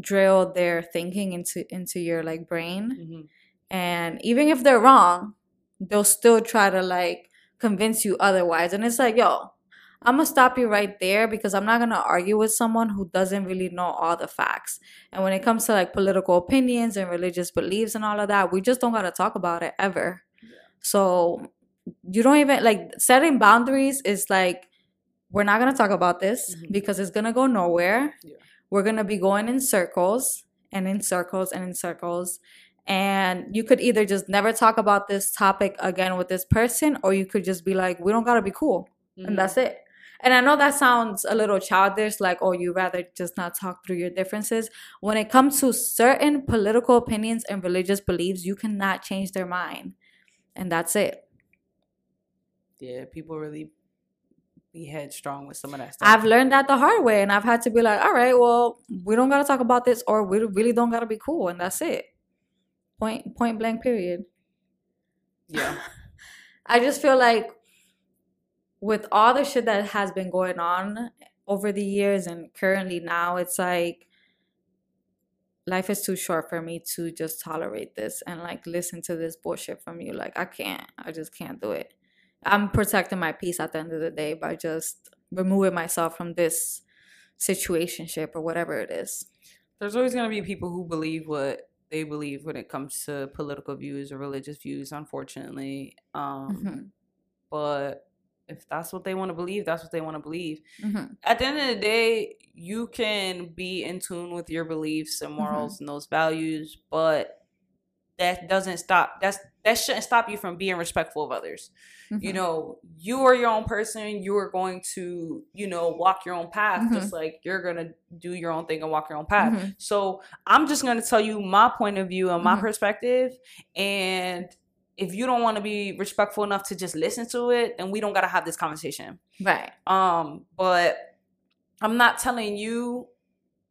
drill their thinking into into your like brain mhm. and even if they're wrong, they'll still try to like convince you otherwise. And it's like, yo, I'm gonna stop you right there because I'm not gonna argue with someone who doesn't really know all the facts. And when it comes to like political opinions and religious beliefs and all of that, we just don't gotta talk about it ever. So you don't even like setting boundaries is like we're not gonna talk about this Mhm. because it's gonna go nowhere. Yeah. We're gonna be going in circles and in circles and in circles. And you could either just never talk about this topic again with this person, or you could just be like, we don't gotta be cool. Mhm. And that's it. And I know that sounds a little childish, like, oh, you rather just not talk through your differences. When it comes to certain political opinions and religious beliefs, you cannot change their mind. And that's it. yeah people really be headstrong with some of that stuff I've learned that the hard way, and I've had to be like, all right, well, we don't gotta talk about this, or we really don't gotta be cool, and that's it. Point point blank period. yeah I just feel like with all the shit that has been going on over the years and currently now, it's like life is too short for me to just tolerate this and like listen to this bullshit from you. Like I can't. I just can't do it. I'm protecting my peace at the end of the day by just removing myself from this situationship or whatever it is. there's always going to be people who believe what they believe when it comes to political views or religious views unfortunately um Mhm. but if that's what they want to believe that's what they want to believe Mhm. at the end of the day you can be in tune with your beliefs and morals and those values but that doesn't stop that's that shouldn't stop you from being respectful of others you Mhm. know you are your own person you are going to you know walk your own path Mhm. just like you're gonna do your own thing and walk your own path Mhm. so i'm just gonna tell you my point of view and my Mhm. perspective and if you don't want to be respectful enough to just listen to it then we don't gotta have this conversation Right. um but i'm not telling you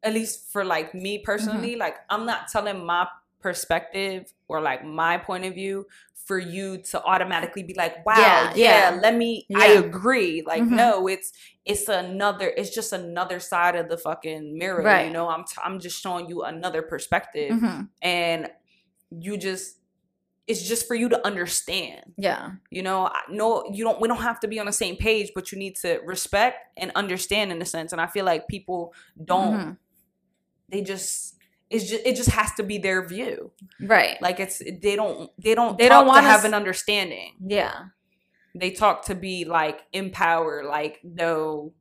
at least for like me personally Mm-hmm. like i'm not telling my perspective or like my point of view for you to automatically be like wow Yeah, yeah, yeah. let me i agree like Mhm. no it's it's another it's just another side of the fucking mirror you know i'm t- i'm just showing you another perspective Mhm. and you just it's just for you to understand Yeah. you know I- no you don't we don't have to be on the same page but you need to respect and understand in a sense and i feel like people don't Mhm. they just it's just it just has to be their view Right. like it's they don't they don't They don't want wanna have an understanding Yeah. they talk to be like empowered like no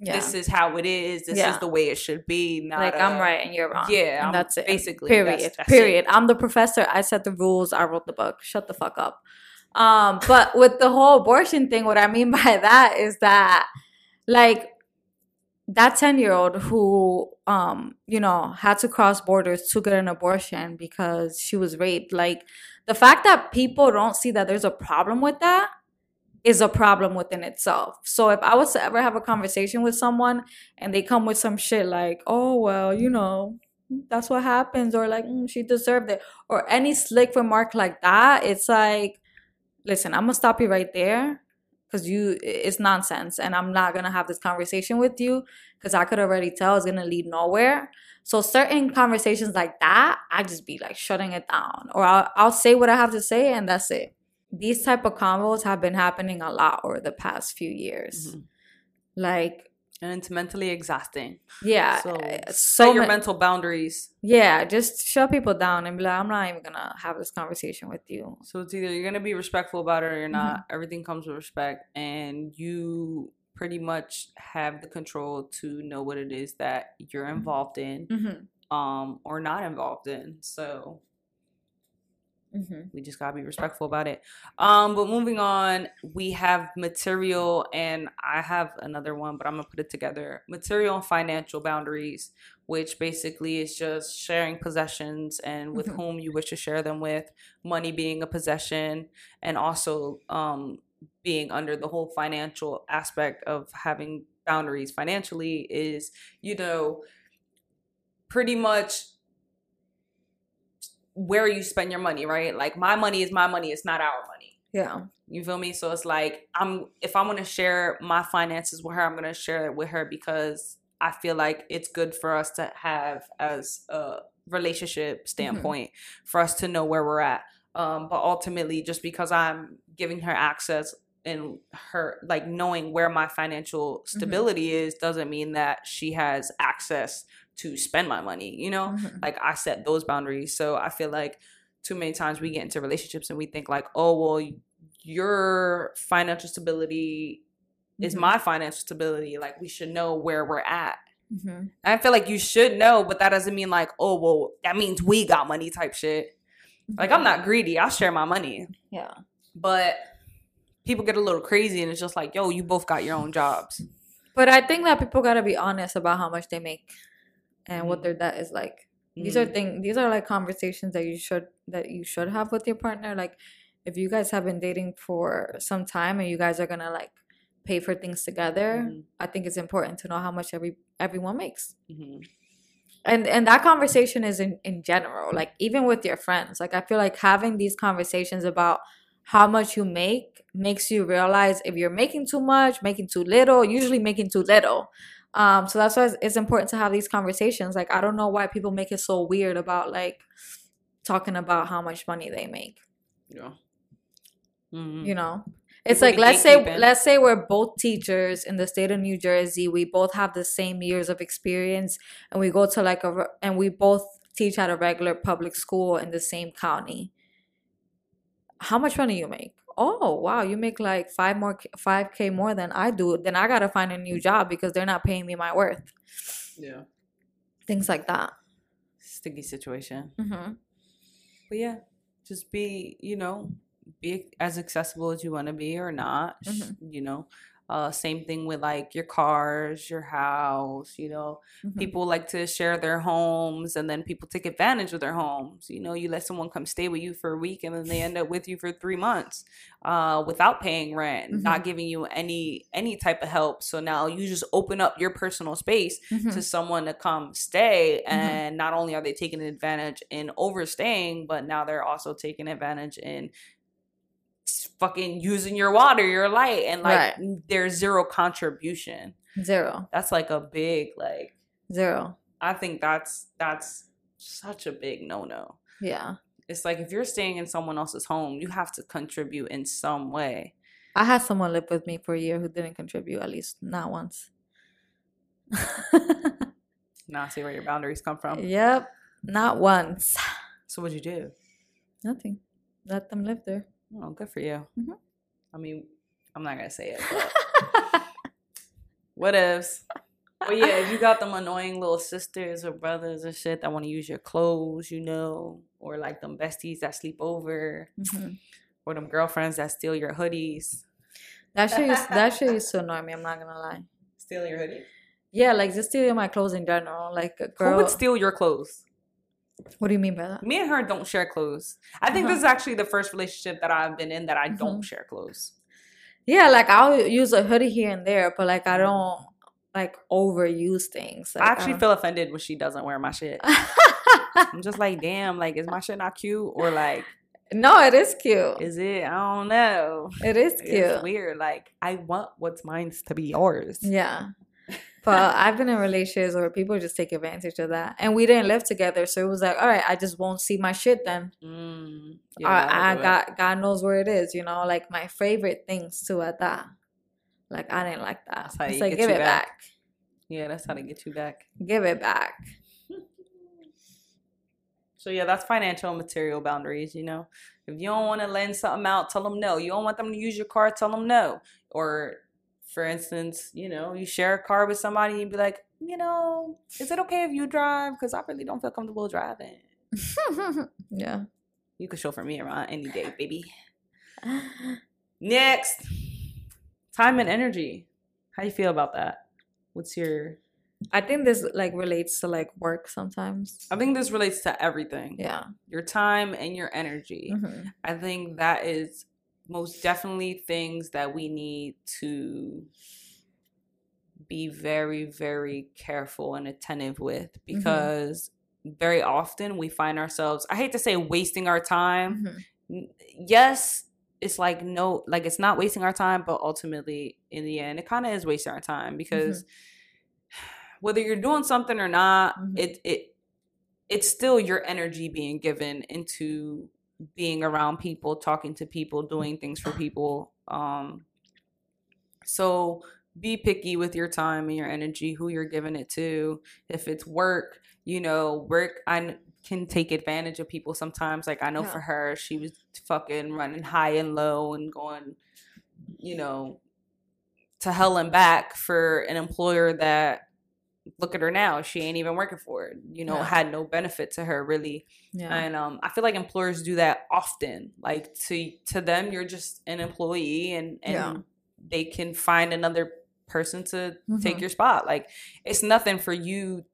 Yeah. this is how it is this Yeah. is the way it should be not like I'm right and you're wrong. yeah that's it. basically Period. that's- that's Period. it. I'm the professor. I set the rules. I wrote the book. Shut the fuck up. Um, but with the whole abortion thing, what I mean by that is that, like, that ten year old who, um, you know, had to cross borders to get an abortion because she was raped. Like, the fact that people don't see that there's a problem with that is a problem within itself. So if I was to ever have a conversation with someone and they come with some shit like, oh, well, you know, that's what happens or like mm, she deserved it or any slick remark like that it's like listen i'm gonna stop you right there because you it's nonsense and i'm not gonna have this conversation with you because i could already tell it's gonna lead nowhere. So certain conversations like that i just be like shutting it down or i'll, I'll say what i have to say and that's it. These type of combos have been happening a lot over the past few years. Mhm. like And it's mentally exhausting. yeah So, uh, set your ma- mental boundaries. yeah just shut people down and be like i'm not even gonna have this conversation with you So it's either you're gonna be respectful about it or you're not. Mm-hmm. Everything comes with respect, and you pretty much have the control to know what it is that you're involved in, mm-hmm. um, or not involved in. So Mm-hmm. we just gotta be respectful about it. Um, but moving on, we have material, and I have another one, but I'm gonna put it together. Material and financial boundaries, which basically is just sharing possessions and with Mhm. whom you wish to share them with. Money being a possession, and also um, being under the whole financial aspect of having boundaries financially is, you know, pretty much where you spend your money, right? Like my money is my money, it's not our money. yeah You feel me? So it's like I'm if I'm gonna share my finances with her, I'm gonna share it with her because I feel like it's good for us to have as a relationship standpoint for us to know where we're at. Um, but ultimately, just because I'm giving her access and her like knowing where my financial stability is doesn't mean that she has access to spend my money. You know, Mhm. like I set those boundaries. So I feel like too many times we get into relationships and we think like, oh well, your financial stability is Mhm. my financial stability. Like we should know where we're at. Mhm. I feel like you should know, but that doesn't mean like, oh well, that means we got money type shit. Like I'm not greedy. I'll share my money. yeah But people get a little crazy and it's just like, yo, you both got your own jobs. but i think that people gotta be honest about how much they make and what Mhm. their debt is like these are Mhm. things these are like conversations that you should that you should have with your partner like if you guys have been dating for some time and you guys are gonna like pay for things together Mhm. i think it's important to know how much every everyone makes Mhm. and and that conversation is in in general like even with your friends like i feel like having these conversations about how much you make makes you realize if you're making too much making too little usually making too little um so that's why it's, important to have these conversations like i don't know why people make it so weird about like talking about how much money they make Yeah. Mhm. you know it's People like let's say gatekeeping. let's say we're both teachers in the state of new jersey we both have the same years of experience and we go to like a and we both teach at a regular public school in the same county how much money you make oh wow you make like five more 5k more than i do then i gotta find a new job because they're not paying me my worth Yeah. things like that Sticky situation. mm-hmm. But yeah, just be, you know, be as accessible as you want to be or not. Mhm. You know, uh, same thing with like your cars, your house. You know, Mm-hmm. people like to share their homes, and then people take advantage of their homes. You know, you let someone come stay with you for a week, and then they end up with you for three months, uh, without paying rent, not giving you any any type of help. So now you just open up your personal space Mm-hmm. to someone to come stay Mhm. and not only are they taking advantage in overstaying but now they're also taking advantage in fucking using your water your light and like Right. there's zero contribution zero that's like a big like zero i think that's that's such a big no-no yeah it's like if you're staying in someone else's home you have to contribute in some way I had someone live with me for a year who didn't contribute, at least not once. now I see where your boundaries come from yep, not once. so what'd you do Nothing. Let them live there. Oh good for you Mhm. i mean i'm not gonna say it What ifs? But yeah, if you got them annoying little sisters or brothers and shit that want to use your clothes, you know, or like them besties that sleep over, Mhm. or them girlfriends that steal your hoodies. That shit used, that shit used to annoy me. I'm not gonna lie. Stealing your hoodie? Yeah, like just stealing my clothes in general. Like a Who girl. would steal your clothes? What do you mean by that? Me and her don't share clothes. I think Uh-huh. this is actually the first relationship that I've been in that I don't Mhm. share clothes. Yeah, like I'll use a hoodie here and there, but like I don't. like overuse things. Like, I actually don't- feel offended when she doesn't wear my shit. I'm just like, damn, like, is my shit not cute? Or like, no, it is cute. is it? I don't know. it is It's cute. weird. Like, I want what's mine to be yours. Yeah. But I've been in relationships where people just take advantage of that. And we didn't live together. So it was like, all right, I just won't see my shit then. Mm, yeah, I, I got God knows where it is, you know, like my favorite things too at that. Like I didn't like that. That's how It's you like get give it back. back. Yeah, that's how to get you back. Give it back. So yeah, that's financial and material boundaries. You know, if you don't want to lend something out, tell them no. You don't want them to use your car, tell them no. Or, for instance, you know, you share a car with somebody, and be like, you know, is it okay if you drive? Because I really don't feel comfortable driving. yeah. You can chauffeur me around any day, baby. Next, time and energy. How you feel about that? What's your? I think this like relates to like work sometimes. I think this relates to everything. Yeah. Your time and your energy. Mhm. I think that is most definitely things that we need to be very, very careful and attentive with because very often we find ourselves, I hate to say wasting our time. Mhm. Yes, it's like no, like it's not wasting our time, but ultimately in the end, it kind of is wasting our time because whether you're doing something or not, Mhm. it, it, it's still your energy being given into being around people, talking to people, doing things for people. Um, so be picky with your time and your energy, who you're giving it to. If it's work, you know, work I can take advantage of people sometimes. Like I know Yeah. for her, she was fucking running high and low and going, you know, to hell and back for an employer that look at her now, she ain't even working for it. You know, Yeah. had no benefit to her really. Yeah. And um, I feel like employers do that often. Like to to them, you're just an employee, and and Yeah. they can find another person to take Mhm. your spot. Like it's nothing for you,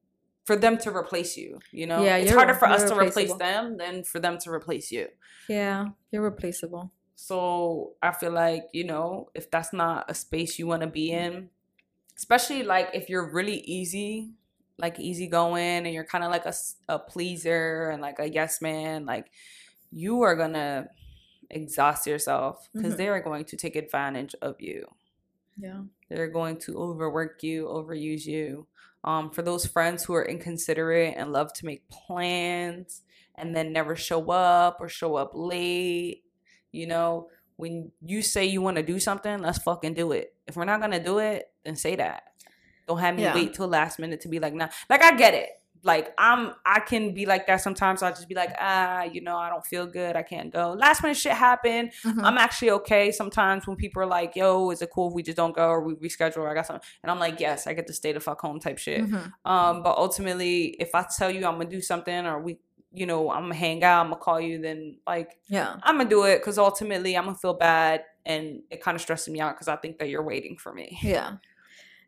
for them to replace you. You know, Yeah, it's harder for us to replace them than for them to replace you. yeah. You're replaceable. So I feel like, you know, if that's not a space you want to be in, especially like if you're really easy, like easygoing and you're kind of like a, a pleaser and like a yes man, like you are going to exhaust yourself because Mhm. they are going to take advantage of you. Yeah. They're going to overwork you, overuse you. Um, for those friends who are inconsiderate and love to make plans and then never show up or show up late, you know, when you say you want to do something, let's fucking do it. If we're not gonna do it, then say that. Don't have me Yeah. wait till last minute to be like, nah. Like I get it. Like I'm, I can be like that sometimes. I'll just be like, ah, you know, I don't feel good. I can't go. Last minute shit happened. Mhm. I'm actually okay sometimes when people are like, yo, is it cool if we just don't go or we reschedule or I got something? And I'm like, yes, I get to stay the fuck home type shit. Mhm. Um, but ultimately, if I tell you I'm gonna do something or we, you know, I'm gonna hang out, I'm gonna call you, then like Yeah. I'm gonna do it because ultimately I'm gonna feel bad and it kind of stresses me out because I think that you're waiting for me. Yeah.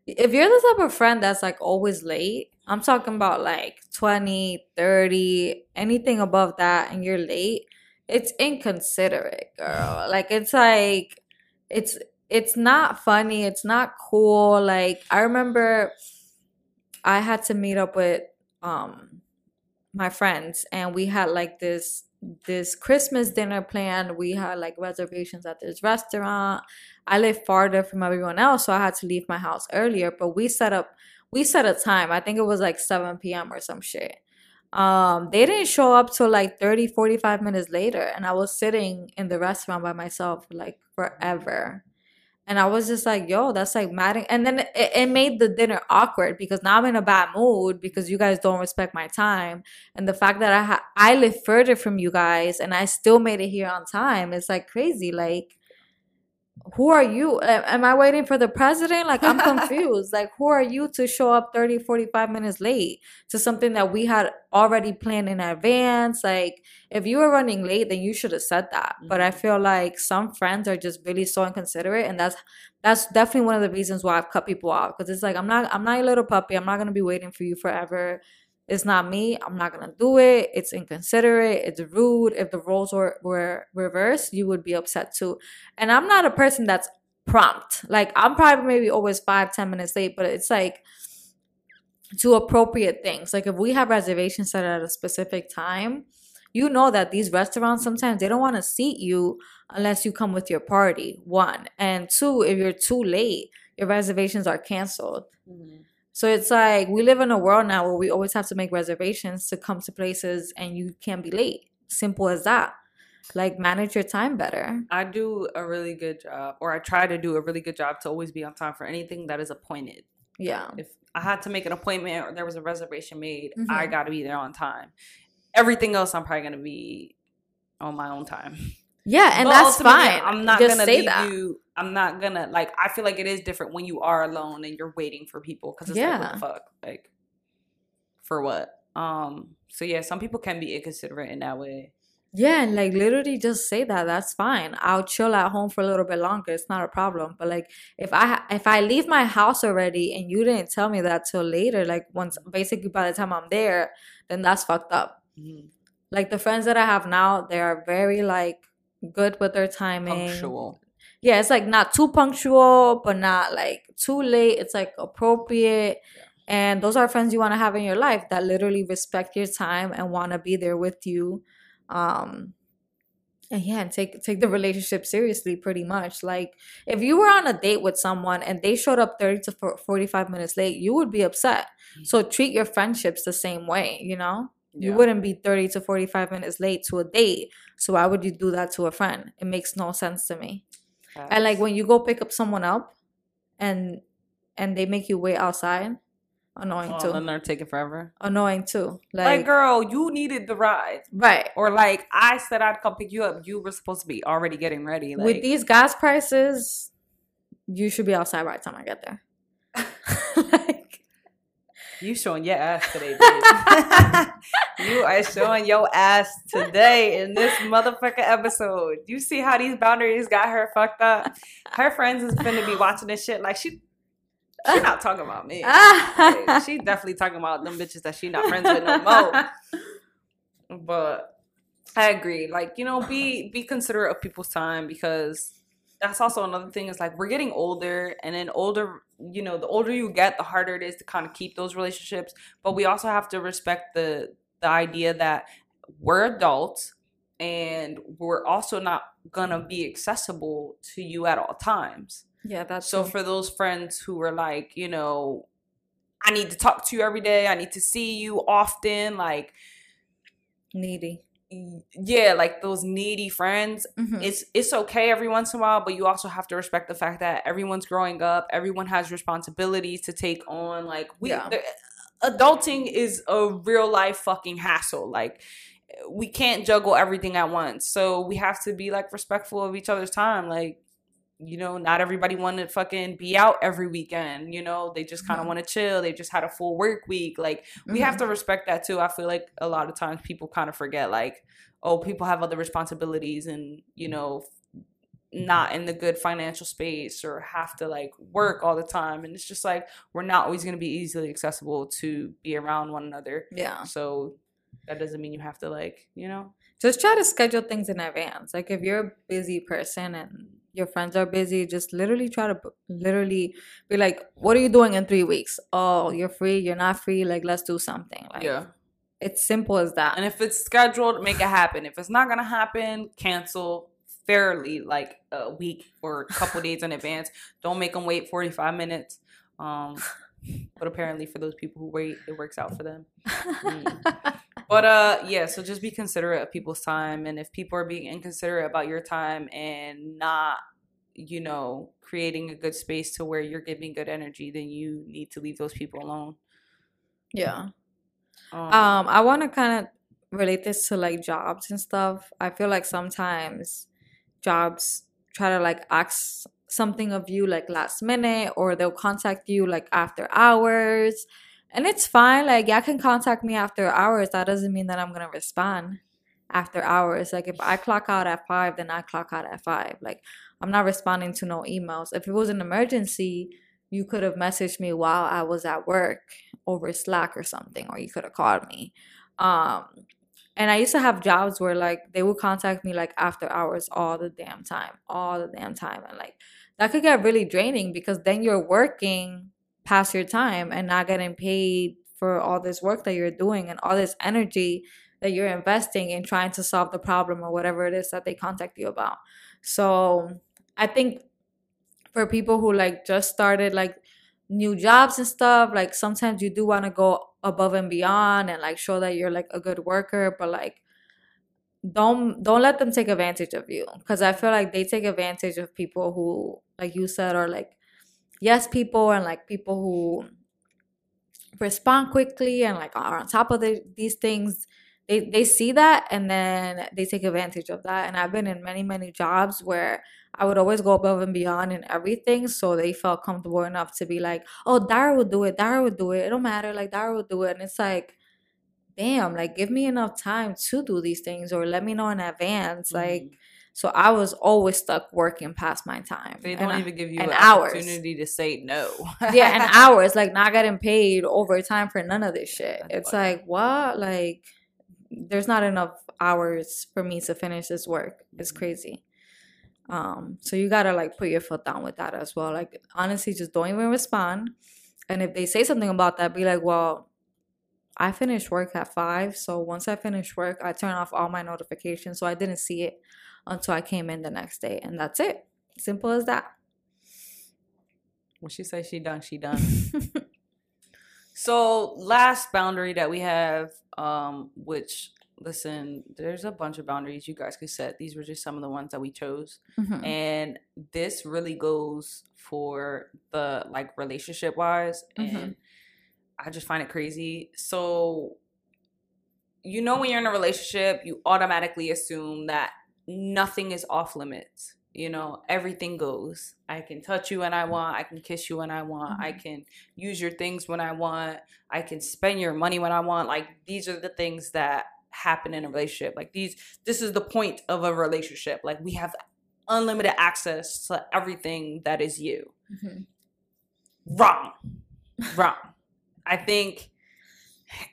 If you're the type of friend that's like always late, I'm talking about like 20, 30, anything above that, and you're late, it's inconsiderate, girl. Like, it's like, it's, it's not funny. It's not cool. Like, I remember I had to meet up with, um, my friends and we had like this this Christmas dinner planned. We had like reservations at this restaurant. I live farther from everyone else, so I had to leave my house earlier. But we set up, we set a time. I think it was like 7 p.m. or some shit. Um, they didn't show up till like 30, 45 minutes later. And I was sitting in the restaurant by myself like forever. And I was just like, yo, that's like mad. And then it, it made the dinner awkward because now I'm in a bad mood because you guys don't respect my time. And the fact that I ha- I live further from you guys and I still made it here on time, it's like crazy. Like, who are you? Am I waiting for the president? Like, I'm confused. like, who are you to show up 30, 45 minutes late to something that we had already planned in advance? Like, if you were running late, then you should have said that. But I mm-hmm. feel like some friends are just really so inconsiderate, and that's that's definitely one of the reasons why I've cut people off. Because it's like I'm not I'm not a little puppy. I'm not gonna be waiting for you forever. It's not me. I'm not gonna do it. It's inconsiderate. It's rude. If the roles were were reversed, you would be upset too. And I'm not a person that's prompt. Like I'm probably maybe always five, ten minutes late, but it's like to appropriate things. Like if we have reservations set at a specific time, you know that these restaurants sometimes they don't want to seat you unless you come with your party. One. And two, if you're too late, your reservations are canceled. Mm-hmm. So it's like we live in a world now where we always have to make reservations to come to places and you can't be late. Simple as that. Like manage your time better. I do a really good job, or I try to do a really good job to always be on time for anything that is appointed. Yeah. If I had to make an appointment or there was a reservation made, Mhm. I got to be there on time. Everything else, I'm probably gonna be on my own time. Yeah, and But that's fine. I'm not Just gonna say that. you. I'm not gonna like. I feel like it is different when you are alone and you're waiting for people because it's like, what Yeah. the fuck, like, for what? Um. So yeah, some people can be inconsiderate in that way. Yeah, and like literally just say that. That's fine. I'll chill at home for a little bit longer. It's not a problem. But like if I if I leave my house already and you didn't tell me that till later, like once basically by the time I'm there, then that's fucked up. Mhm. Like the friends that I have now, they are very like good with their timing. Punctual. Yeah, it's like not too punctual, but not like too late. It's like appropriate. And those are friends you want to have in your life that literally respect your time and want to be there with you. Um and yeah, and take take the relationship seriously pretty much. Like if you were on a date with someone and they showed up 30 to 45 minutes late, you would be upset. So treat your friendships the same way, you know? You wouldn't be 30 to 45 minutes late to a date. So why would you do that to a friend? It makes no sense to me. And like when you go pick up someone up and and they make you wait outside, annoying oh, too. then they're taking forever. Annoying too. Like, Like, girl, you needed the ride. right. Or like I said I'd come pick you up. You were supposed to be already getting ready. Like With these gas prices, you should be outside by the time I get there. you showing your ass today, you are showing your ass today in this motherfucker episode. You see how these boundaries got her fucked up? Her friends is finna be watching this shit like she she not talking about me. Like, she definitely talking about them bitches that she not friends with no more. But I agree. Like, you know, be be considerate of people's time because that's also another thing is like we're getting older and then older, you know, the older you get, the harder it is to kind of keep those relationships. But we also have to respect the the idea that we're adults and we're also not gonna be accessible to you at all times. Yeah, that's So for those friends who are like, you know, I need to talk to you every day, I need to see you often, like needy. Yeah, like those needy friends, Mhm. it's it's okay every once in a while, but you also have to respect the fact that everyone's growing up, everyone has responsibilities to take on. Like we Yeah. adulting is a real life fucking hassle. Like we can't juggle everything at once. So we have to be like respectful of each other's time. Like you know, not everybody want to fucking be out every weekend. You know, they just kind of Mhm. want to chill. They just had a full work week. Like we have Mhm. to respect that too. I feel like a lot of times people kind of forget like, oh, people have other responsibilities and you know, not in the good financial space or have to like work all the time. And it's just like we're not always going to be easily accessible to be around one another. Yeah. So that doesn't mean you have to like, you know, Just try to schedule things in advance. Like if you're a busy person and your friends are busy, just literally try to b- literally be like, "What are you doing in three weeks? Oh, you're free. You're not free. Like, let's do something." Like, yeah. it's simple as that. And if it's scheduled, make it happen. If it's not gonna happen, cancel fairly like a week or a couple days in advance. Don't make them wait 45 minutes. Um, but apparently for those people who wait, it works out for them. Mm. But uh yeah, so just be considerate of people's time and if people are being inconsiderate about your time and not you know, creating a good space to where you're giving good energy, then you need to leave those people alone. yeah. Um, Um, I want to kind of relate this to like jobs and stuff. I feel like sometimes jobs try to like ask something of you like last minute or they'll contact you like after hours. And it's fine. Like, y'all can contact me after hours. That doesn't mean that I'm going to respond after hours. Like, if I clock out at five, then I clock out at five. Like, I'm not responding to no emails. If it was an emergency, you could have messaged me while I was at work over Slack or something, or you could have called me. Um, and I used to have jobs where like they would contact me like after hours all the damn time, all the damn time. And like that could get really draining because then you're working past your time and not getting paid for all this work that you're doing and all this energy that you're investing in trying to solve the problem or whatever it is that they contact you about. So I think for people who like just started like new jobs and stuff, like sometimes you do want to go above and beyond and like show that you're like a good worker, but like don't don't let them take advantage of you because I feel like they take advantage of people who like you said are like yes people and like people who respond quickly and like are on top of the, these things they they see that and then they take advantage of that and i've been in many many jobs where i would always go above and beyond in everything so they felt comfortable enough to be like oh Dayra will do it Dayra will do it it don't matter like Dayra will do it and it's like damn like give me enough time to do these things or let me know in advance mm-hmm. like so I was always stuck working past my time. They don't and even give you an, an opportunity to say no. yeah, and hours, like not getting paid overtime for none of this shit. That's it's funny. like what? Like there's not enough hours for me to finish this work. It's mm-hmm. crazy. Um, so you gotta like put your foot down with that as well. Like honestly, just don't even respond. And if they say something about that, be like, well, I finished work at five. So once I finish work, I turn off all my notifications. So I didn't see it until I came in the next day. And that's it. Simple as that. When she says she done, she done. So last boundary that we have, um, which listen, there's a bunch of boundaries you guys could set. These were just some of the ones that we chose. Mm-hmm. And this really goes for the like relationship wise. Mm-hmm. And I just find it crazy. So you know when you're in a relationship, you automatically assume that nothing is off limits you know everything goes. I can touch you when i want i can kiss you when i want mm-hmm. i can use your things when i want i can spend your money when i want. Like these are the things that happen in a relationship. Like these this is the point of a relationship. Like we have unlimited access to everything that is you. Mm-hmm. wrong. Wrong. I think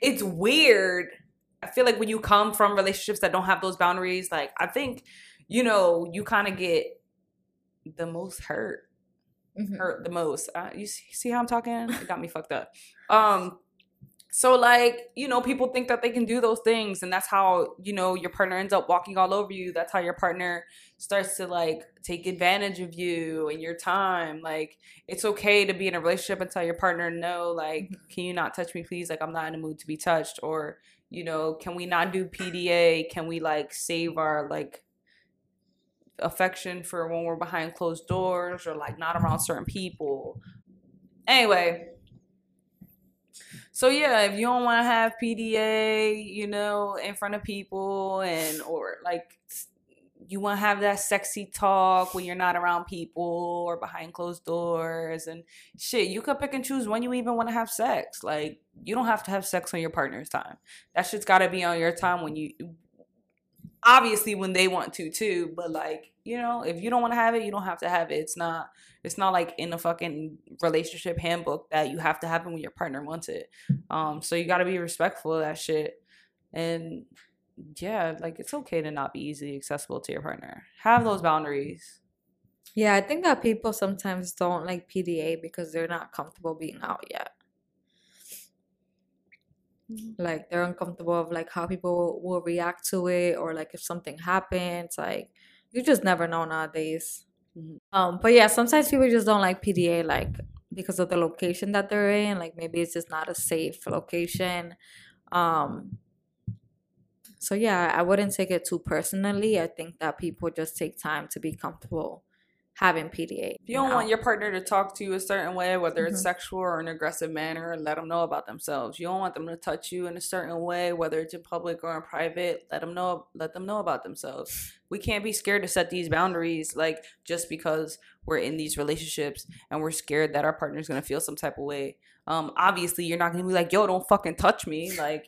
it's weird i feel like when you come from relationships that don't have those boundaries like i think you know, you kind of get the most hurt. Mm-hmm. Hurt the most. Uh, you see, how I'm talking? It got me fucked up. Um, so like, you know, people think that they can do those things and that's how, you know, your partner ends up walking all over you. That's how your partner starts to like take advantage of you and your time. Like it's okay to be in a relationship and tell your partner no, like, mm-hmm. can you not touch me please? Like I'm not in a mood to be touched or, you know, can we not do PDA? Can we like save our like affection for when we're behind closed doors or like not around certain people. Anyway, so yeah, if you don't want to have PDA, you know, in front of people and or like you want to have that sexy talk when you're not around people or behind closed doors and shit, you could pick and choose when you even want to have sex. Like you don't have to have sex on your partner's time. That shit's got to be on your time when you obviously when they want to too but like you know if you don't want to have it you don't have to have it it's not it's not like in a fucking relationship handbook that you have to have it when your partner wants it um so you got to be respectful of that shit and yeah like it's okay to not be easily accessible to your partner have those boundaries yeah i think that people sometimes don't like pda because they're not comfortable being out yet Mm-hmm. Like they're uncomfortable of like how people will react to it or like if something happens. Like you just never know nowadays. Mm-hmm. Um, but yeah, sometimes people just don't like PDA like because of the location that they're in. Like maybe it's just not a safe location. Um, so yeah, I wouldn't take it too personally. I think that people just take time to be comfortable having PDA. If you don't want your partner to talk to you a certain way, whether it's mm-hmm. sexual or an aggressive manner, let them know about themselves. You don't want them to touch you in a certain way, whether it's in public or in private. Let them know. Let them know about themselves. We can't be scared to set these boundaries, like just because we're in these relationships and we're scared that our partner's gonna feel some type of way. Um, obviously, you're not gonna be like, "Yo, don't fucking touch me," like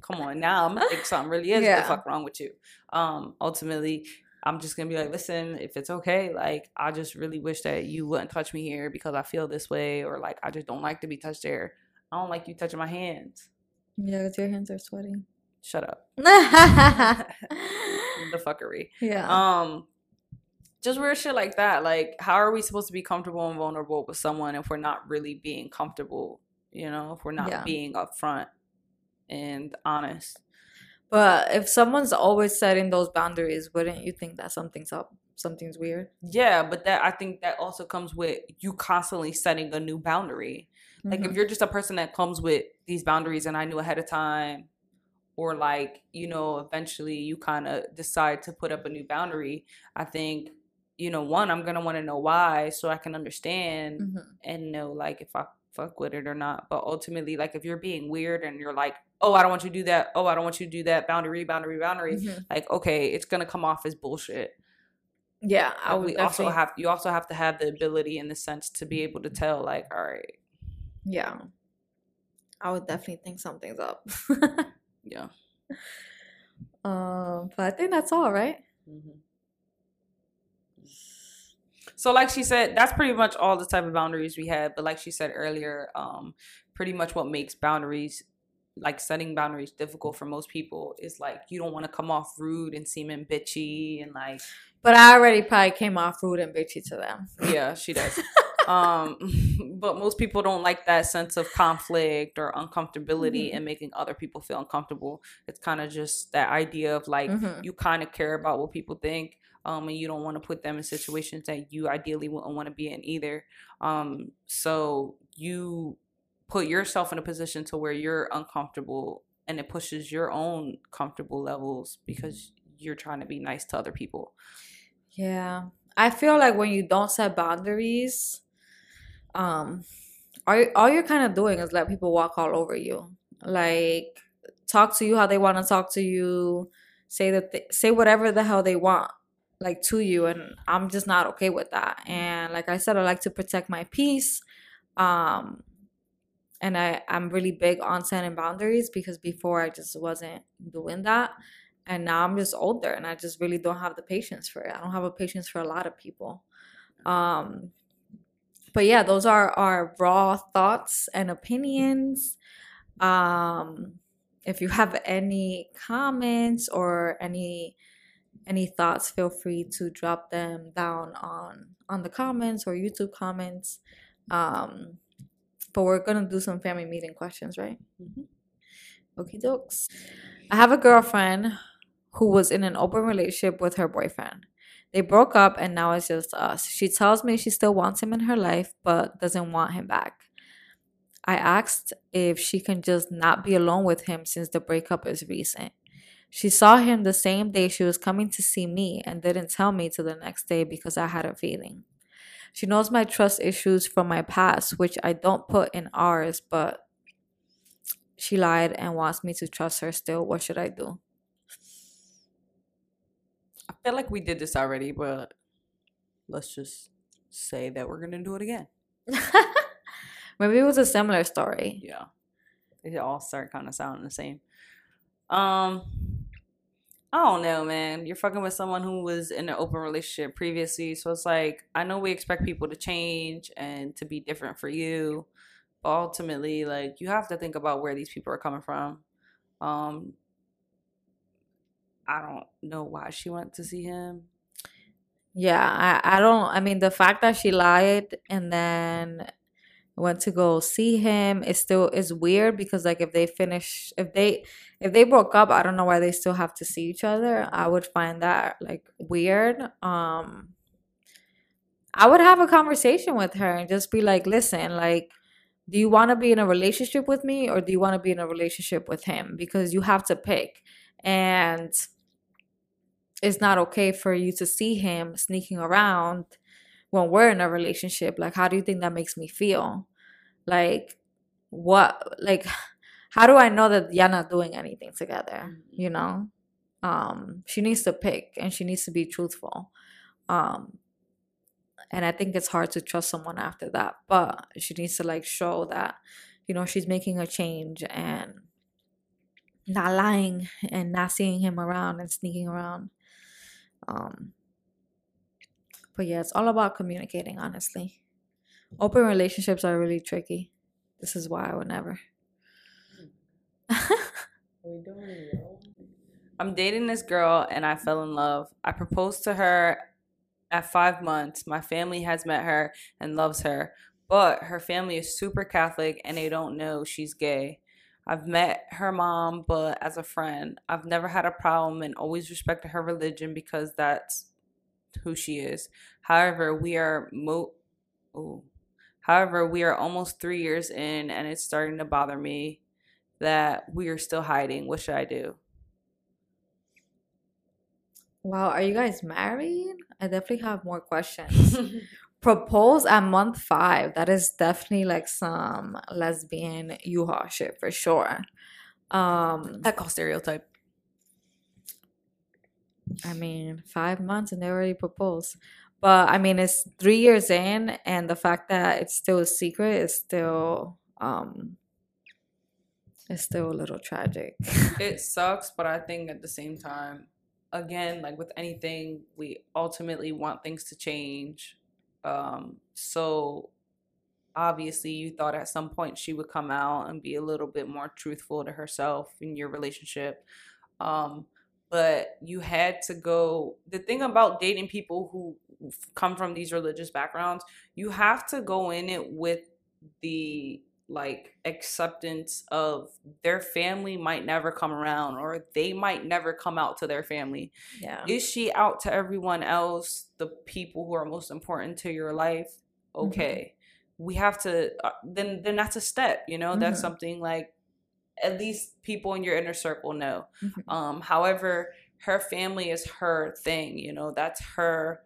come on now i'm gonna think something really is yeah. the fuck wrong with you um ultimately I'm just gonna be like, listen, if it's okay, like I just really wish that you wouldn't touch me here because I feel this way, or like I just don't like to be touched there. I don't like you touching my hands. Yeah, because your hands are sweaty. shut up. the fuckery. Yeah. Um, just weird shit like that. Like, how are we supposed to be comfortable and vulnerable with someone if we're not really being comfortable? You know, if we're not Yeah. being upfront and honest. But if someone's always setting those boundaries, wouldn't you think that something's up? Something's weird. Yeah, but that I think that also comes with you constantly setting a new boundary. Like if Mhm. you're just a person that comes with these boundaries and I knew ahead of time, or like, you know, eventually you kind of decide to put up a new boundary, I think, you know, one, I'm gonna want to know why so I can understand Mhm. and know like if I fuck with it or not. But ultimately, like if you're being weird and you're like, oh, I don't want you to do that, oh, I don't want you to do that, boundary, boundary, boundary, Mhm. like, okay, it's gonna come off as bullshit. Yeah, I would we also have you also have to have the ability in the sense to be able to tell like all right Yeah, I would definitely think something's up. yeah um, but I think that's all right. Mm-hmm. So like she said that's pretty much all the type of boundaries we had but like she said earlier um pretty much what makes boundaries like setting boundaries difficult for most people is like you don't want to come off rude and seeming bitchy and like But I already probably came off rude and bitchy to them. yeah she does um but most people don't like that sense of conflict or uncomfortability Mhm. and making other people feel uncomfortable it's kind of just that idea of like Mhm. you kind of care about what people think um and you don't want to put them in situations that you ideally wouldn't want to be in either um so you put yourself in a position to where you're uncomfortable and it pushes your own comfortable levels because you're trying to be nice to other people Yeah. I feel like when you don't set boundaries, um, all, you- all you're kind of doing is let people walk all over you. Like, talk to you how they want to talk to you, say that they, say whatever the hell they want, like to you, and I'm just not okay with that. And like I said, I like to protect my peace. Um, and I I'm really big on setting boundaries because before I just wasn't doing that and now i'm just older and i just really don't have the patience for it i don't have a patience for a lot of people um but yeah those are our raw thoughts and opinions um if you have any comments or any any thoughts feel free to drop them down on on the comments or youtube comments um but we're gonna do some family meeting questions right Mhm. okay dokes i have a girlfriend who was in an open relationship with her boyfriend. They broke up and now it's just us. She tells me she still wants him in her life but doesn't want him back. I asked if she can just not be alone with him since the breakup is recent. She saw him the same day she was coming to see me and didn't tell me till the next day because I had a feeling. She knows my trust issues from my past, which I don't put in ours, but she lied and wants me to trust her still. What should I do? I feel like we did this already, but let's just say that we're gonna do it again. Maybe it was a similar story. Yeah. They all start kind of sounding the same. Um I don't know, man. You're fucking with someone who was in an open relationship previously, so it's like I know we expect people to change and to be different for you, but ultimately, like you have to think about where these people are coming from. Um I don't know why she went to see him. Yeah, I, I don't I mean the fact that she lied and then went to go see him is still is weird because like if they finish if they if they broke up, I don't know why they still have to see each other. I would find that like weird. Um I would have a conversation with her and just be like, "Listen, like do you want to be in a relationship with me or do you want to be in a relationship with him? Because you have to pick. And it's not okay for you to see him sneaking around when we're in a relationship. Like, how do you think that makes me feel? Like, what, like, how do I know that you're not doing anything together? You know? Um, she needs to pick and she needs to be truthful. Um, and I think it's hard to trust someone after that, but she needs to like show that, you know, she's making a change and not lying and not seeing him around and sneaking around. Um, but yeah, it's all about communicating, honestly. Open relationships are really tricky. This is why I would never. I'm dating this girl and I fell in love. I proposed to her at five months. My family has met her and loves her, but her family is super Catholic and they don't know she's gay. I've met her mom, but as a friend, I've never had a problem and always respected her religion because that's who she is. However, we are mo. Ooh. However, we are almost three years in, and it's starting to bother me that we are still hiding. What should I do? Wow, are you guys married? I definitely have more questions. Propose at month five. That is definitely like some lesbian U-Haul shit for sure. Um, that call stereotype. I mean, five months and they already proposed. But I mean, it's three years in, and the fact that it's still a secret is still um, it's still a little tragic. it sucks, but I think at the same time, again, like with anything, we ultimately want things to change. Um, so obviously you thought at some point she would come out and be a little bit more truthful to herself in your relationship. Um, but you had to go the thing about dating people who come from these religious backgrounds, you have to go in it with the like acceptance of their family might never come around or they might never come out to their family. Yeah. Is she out to everyone else, the people who are most important to your life? Mm-hmm. Okay. Mm-hmm. We have to uh, then then that's a step, you know? Mm-hmm. That's something like at least people in your inner circle know. Mm-hmm. Um however, her family is her thing, you know? That's her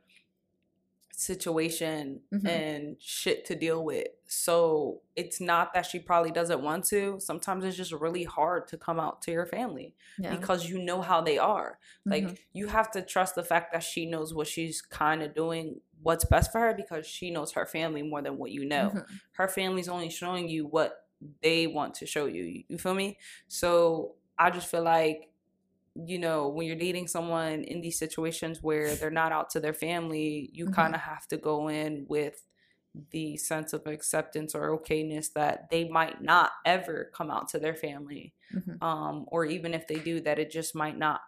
situation mm-hmm. and shit to deal with. So it's not that she probably doesn't want to. Sometimes it's just really hard to come out to your family yeah. because you know how they are. Mm-hmm. Like you have to trust the fact that she knows what she's kind of doing, what's best for her because she knows her family more than what you know. Mm-hmm. Her family's only showing you what they want to show you. You feel me? So I just feel like you know, when you're dating someone in these situations where they're not out to their family, you mm-hmm. kind of have to go in with the sense of acceptance or okayness that they might not ever come out to their family. Mm-hmm. Um, or even if they do, that it just might not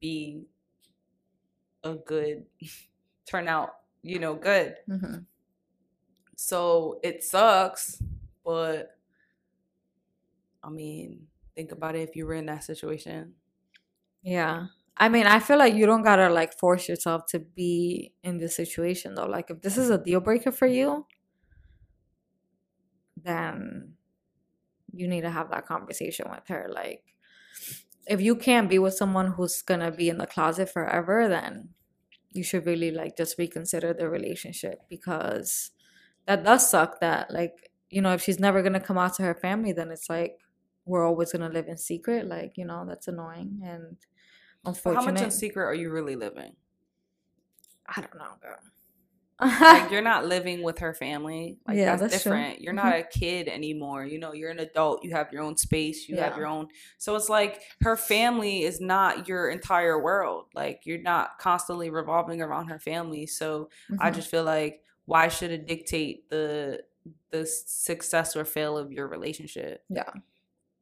be a good turnout, you know, good. Mm-hmm. So it sucks, but I mean, think about it if you were in that situation. Yeah. I mean, I feel like you don't gotta like force yourself to be in this situation though. Like, if this is a deal breaker for you, then you need to have that conversation with her. Like, if you can't be with someone who's gonna be in the closet forever, then you should really like just reconsider the relationship because that does suck. That like, you know, if she's never gonna come out to her family, then it's like we're always gonna live in secret. Like, you know, that's annoying and Unfortunate. How much in secret are you really living? I don't know, girl. like you're not living with her family. Like yeah, that's, that's different. True. You're mm-hmm. not a kid anymore. You know, you're an adult. You have your own space. You yeah. have your own. So it's like her family is not your entire world. Like you're not constantly revolving around her family. So mm-hmm. I just feel like why should it dictate the the success or fail of your relationship? Yeah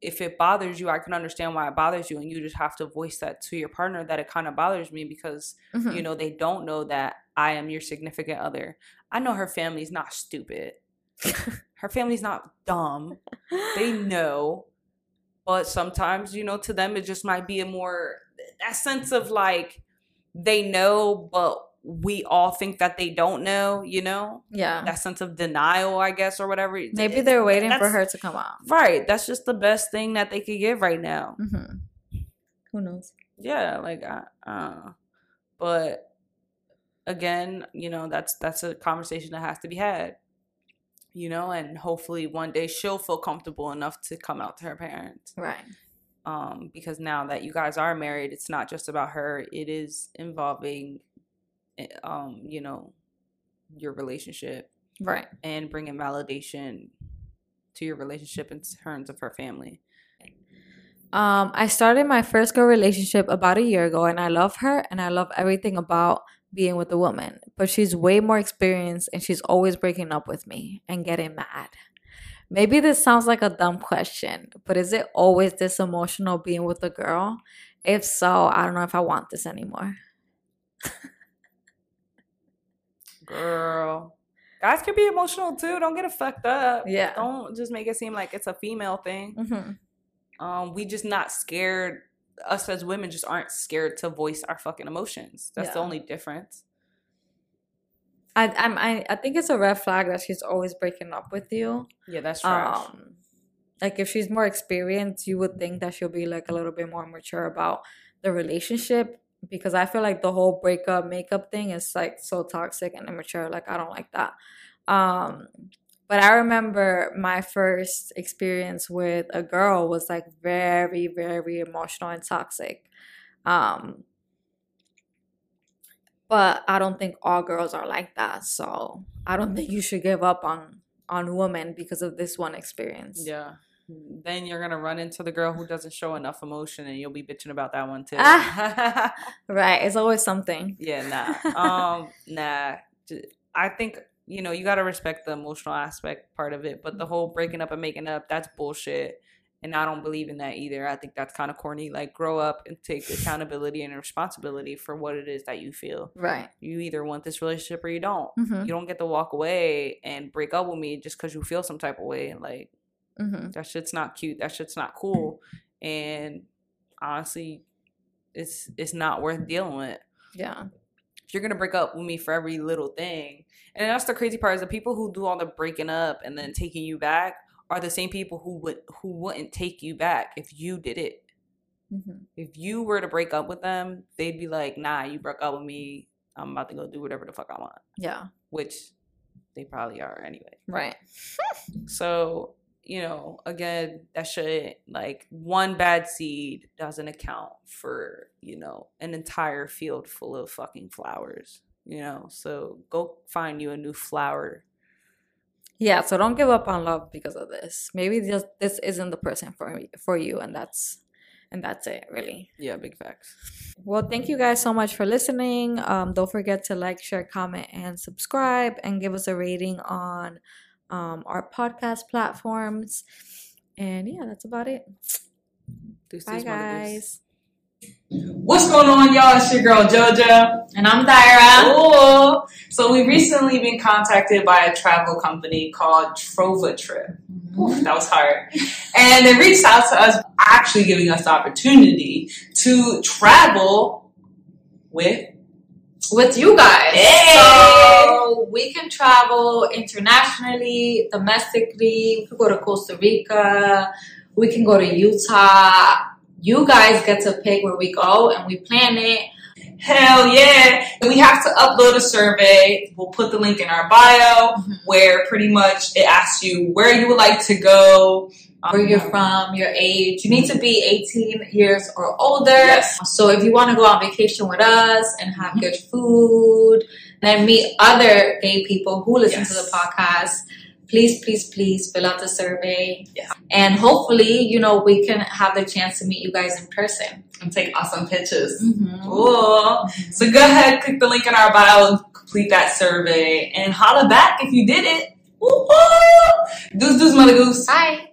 if it bothers you, I can understand why it bothers you, and you just have to voice that to your partner that it kind of bothers me because mm-hmm. you know they don't know that I am your significant other. I know her family's not stupid. her family's not dumb. They know, but sometimes you know to them it just might be a more that sense of like they know, but we all think that they don't know, you know? Yeah. That sense of denial, I guess, or whatever. Maybe they're waiting for her to come out. Right. That's just the best thing that they could give right now. Mm-hmm. Who knows? Yeah, like uh, uh but again, you know, that's that's a conversation that has to be had. You know, and hopefully one day she'll feel comfortable enough to come out to her parents. Right. Um, because now that you guys are married, it's not just about her, it is involving um, you know, your relationship. Right. And bringing validation to your relationship in terms of her family. Um, I started my first girl relationship about a year ago and I love her and I love everything about being with a woman. But she's way more experienced and she's always breaking up with me and getting mad. Maybe this sounds like a dumb question, but is it always this emotional being with a girl? If so, I don't know if I want this anymore. Girl. Guys can be emotional too. Don't get it fucked up. Yeah. Don't just make it seem like it's a female thing. hmm Um, we just not scared. Us as women just aren't scared to voice our fucking emotions. That's the only difference. I, I'm, I, I think it's a red flag that she's always breaking up with you. Yeah, that's trash. Um, like if she's more experienced, you would think that she'll be like a little bit more mature about the relationship because I feel like the whole breakup makeup thing is like so toxic and immature. Like I don't like that. Um, but I remember my first experience with a girl was like very, very emotional and toxic. Um, but I don't think all girls are like that. So I don't think you should give up on on women because of this one experience. yeah. Then you're gonna run into the girl who doesn't show enough emotion, and you'll be bitching about that one too. Ah. Right. It's always something. yeah, nah. Um, nah. I think you know you gotta respect the emotional aspect part of it, but the whole breaking up and making up that's bullshit. And I don't believe in that either. I think that's kind of corny. Like, grow up and take accountability and responsibility for what it is that you feel. Right. You either want this relationship or you don't. hmm You don't get to walk away and break up with me just because you feel some type of way. Like, hmm that shit's not cute. That shit's not cool. And honestly, it's it's not worth dealing with. Yeah. If you're gonna break up with me for every little thing, and that's the crazy part is the people who do all the breaking up and then taking you back are the same people who would who wouldn't take you back if you did it. hmm If you were to break up with them, they'd be like, "Nah, you broke up with me. I'm about to go do whatever the fuck I want," Yeah. which they probably are anyway. Right. So, you know, again, that should like one bad seed doesn't account for, you know, an entire field full of fucking flowers, you know. So go find you a new flower. Yeah. So don't give up on love because of this. Maybe just this isn't the person for me for you, and that's and that's it. Really. Yeah, big facts. Well, thank you guys so much for listening. Um, don't forget to like, share, comment, and subscribe, and give us a rating on um, our podcast platforms. And yeah, that's about it. Deuces, Bye, guys. What's going on, y'all? It's your girl JoJo. And I'm Dayra. Cool. So we recently been contacted by a travel company called TrovaTrip. Oof, that was hard. And they reached out to us, actually giving us the opportunity to travel with. With you guys. Hey! So we can travel internationally, domestically. We could go to Costa Rica. We can go to Utah. You guys get to pick where we go, and we plan it. Hell yeah! We have to upload a survey. We'll put the link in our bio mm-hmm. where pretty much it asks you where you would like to go, um, where you're from, your age. You need to be 18 years or older. Yes. So if you want to go on vacation with us and have mm-hmm. good food, and meet other gay people who listen to the podcast, please, please, please fill out the survey. Yeah. And hopefully, you know, we can have the chance to meet you guys in person. and take awesome pictures. Mm-hmm. Cool. So go ahead, click the link in our bio, and complete that survey, and holla back if you did it. Woo-hoo! Goose, goose, mother goose. Bye.